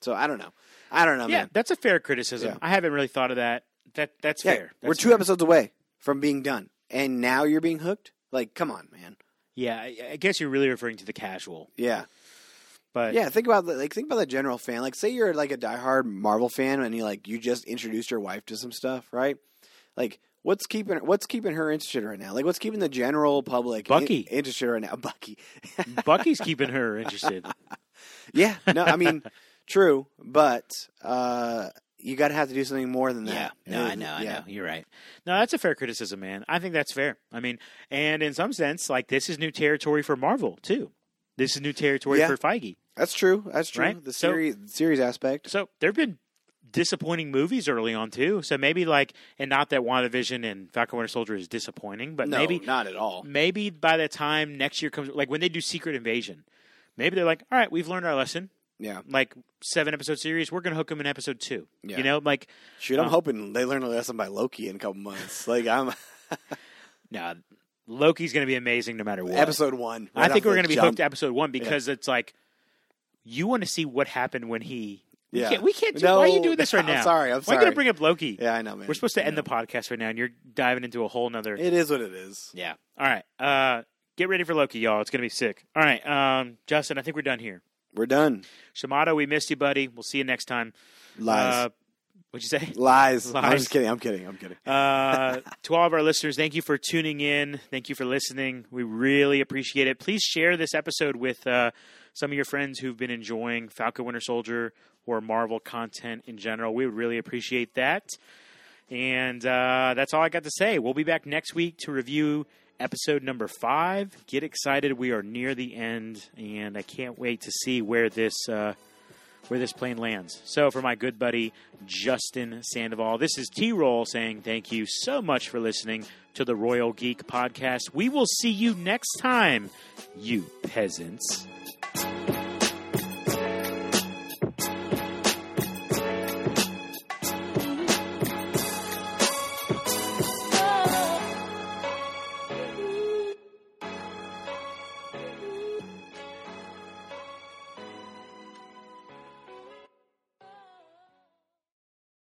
[SPEAKER 2] So I don't know. I don't know,
[SPEAKER 1] yeah,
[SPEAKER 2] man.
[SPEAKER 1] that's a fair criticism.
[SPEAKER 2] Yeah.
[SPEAKER 1] I haven't really thought of that. That that's
[SPEAKER 2] Yeah,
[SPEAKER 1] fair.
[SPEAKER 2] we're two
[SPEAKER 1] fair.
[SPEAKER 2] episodes away from being done, and now you're being hooked. Like, come on, man.
[SPEAKER 1] Yeah, I, I guess you're really referring to the casual,
[SPEAKER 2] Yeah.
[SPEAKER 1] But
[SPEAKER 2] Yeah, think about the, like think about the general fan. Like, say you're like a diehard Marvel fan, and you like you just introduced your wife to some stuff, right? Like, what's keeping what's keeping her interested right now? Like, what's keeping the general public in-
[SPEAKER 1] Bucky.
[SPEAKER 2] interested right now? Bucky.
[SPEAKER 1] Bucky's keeping her interested.
[SPEAKER 2] yeah, no, I mean, true, but uh, you got to have to do something more than that.
[SPEAKER 1] no, I know, I
[SPEAKER 2] yeah.
[SPEAKER 1] know. You're right. No, that's a fair criticism, man. I think that's fair. I mean, and in some sense, like this is new territory for Marvel too. This is new territory
[SPEAKER 2] Yeah.
[SPEAKER 1] for Feige.
[SPEAKER 2] That's true. That's true.
[SPEAKER 1] Right?
[SPEAKER 2] The
[SPEAKER 1] So-
[SPEAKER 2] series series aspect.
[SPEAKER 1] So there've been disappointing movies early on too. So maybe like, and not that WandaVision and Falcon Winter Soldier is disappointing, but
[SPEAKER 2] no,
[SPEAKER 1] maybe
[SPEAKER 2] not at all.
[SPEAKER 1] maybe by the time next year comes, like when they do Secret Invasion, maybe they're like, all right, we've learned our lesson.
[SPEAKER 2] Yeah,
[SPEAKER 1] Like seven episode series, we're gonna hook them in episode two.
[SPEAKER 2] Yeah.
[SPEAKER 1] You know, like
[SPEAKER 2] shoot. I'm
[SPEAKER 1] Um,
[SPEAKER 2] hoping they learn a lesson by Loki in a couple months. Like I'm
[SPEAKER 1] nah, Loki's gonna be amazing no matter what.
[SPEAKER 2] episode one.
[SPEAKER 1] I think we're gonna be hooked to episode one because it's like you want to see what happened when he. We
[SPEAKER 2] Yeah.
[SPEAKER 1] can't. We can't do,
[SPEAKER 2] No,
[SPEAKER 1] why are you doing this right
[SPEAKER 2] I'm
[SPEAKER 1] now?
[SPEAKER 2] sorry, I'm sorry.
[SPEAKER 1] Why are you
[SPEAKER 2] sorry.
[SPEAKER 1] gonna bring up Loki?
[SPEAKER 2] Yeah, I know, man.
[SPEAKER 1] We're supposed to end the podcast right now, and you're diving into a whole nother.
[SPEAKER 2] It is what it is.
[SPEAKER 1] yeah. All right. Uh, get ready for Loki, y'all. It's gonna be sick. All right, um, Justin. I think we're done here.
[SPEAKER 2] We're done.
[SPEAKER 1] Shamato, we missed you, buddy. We'll see you next time.
[SPEAKER 2] Lies.
[SPEAKER 1] Uh, what'd you say?
[SPEAKER 2] Lies. I'm just kidding. I'm kidding. I'm kidding.
[SPEAKER 1] Uh, to all of our listeners, thank you for tuning in. Thank you for listening. We really appreciate it. Please share this episode with uh, some of your friends who've been enjoying Falcon Winter Soldier or Marvel content in general. We would really appreciate that. And uh, that's all I got to say. We'll be back next week to review episode number five. Get excited. We are near the end, and I can't wait to see where this. Uh, where this plane lands. So, for my good buddy Justin Sandoval, this is T Roll saying thank you so much for listening to the Royal Geek Podcast. We will see you next time, you peasants.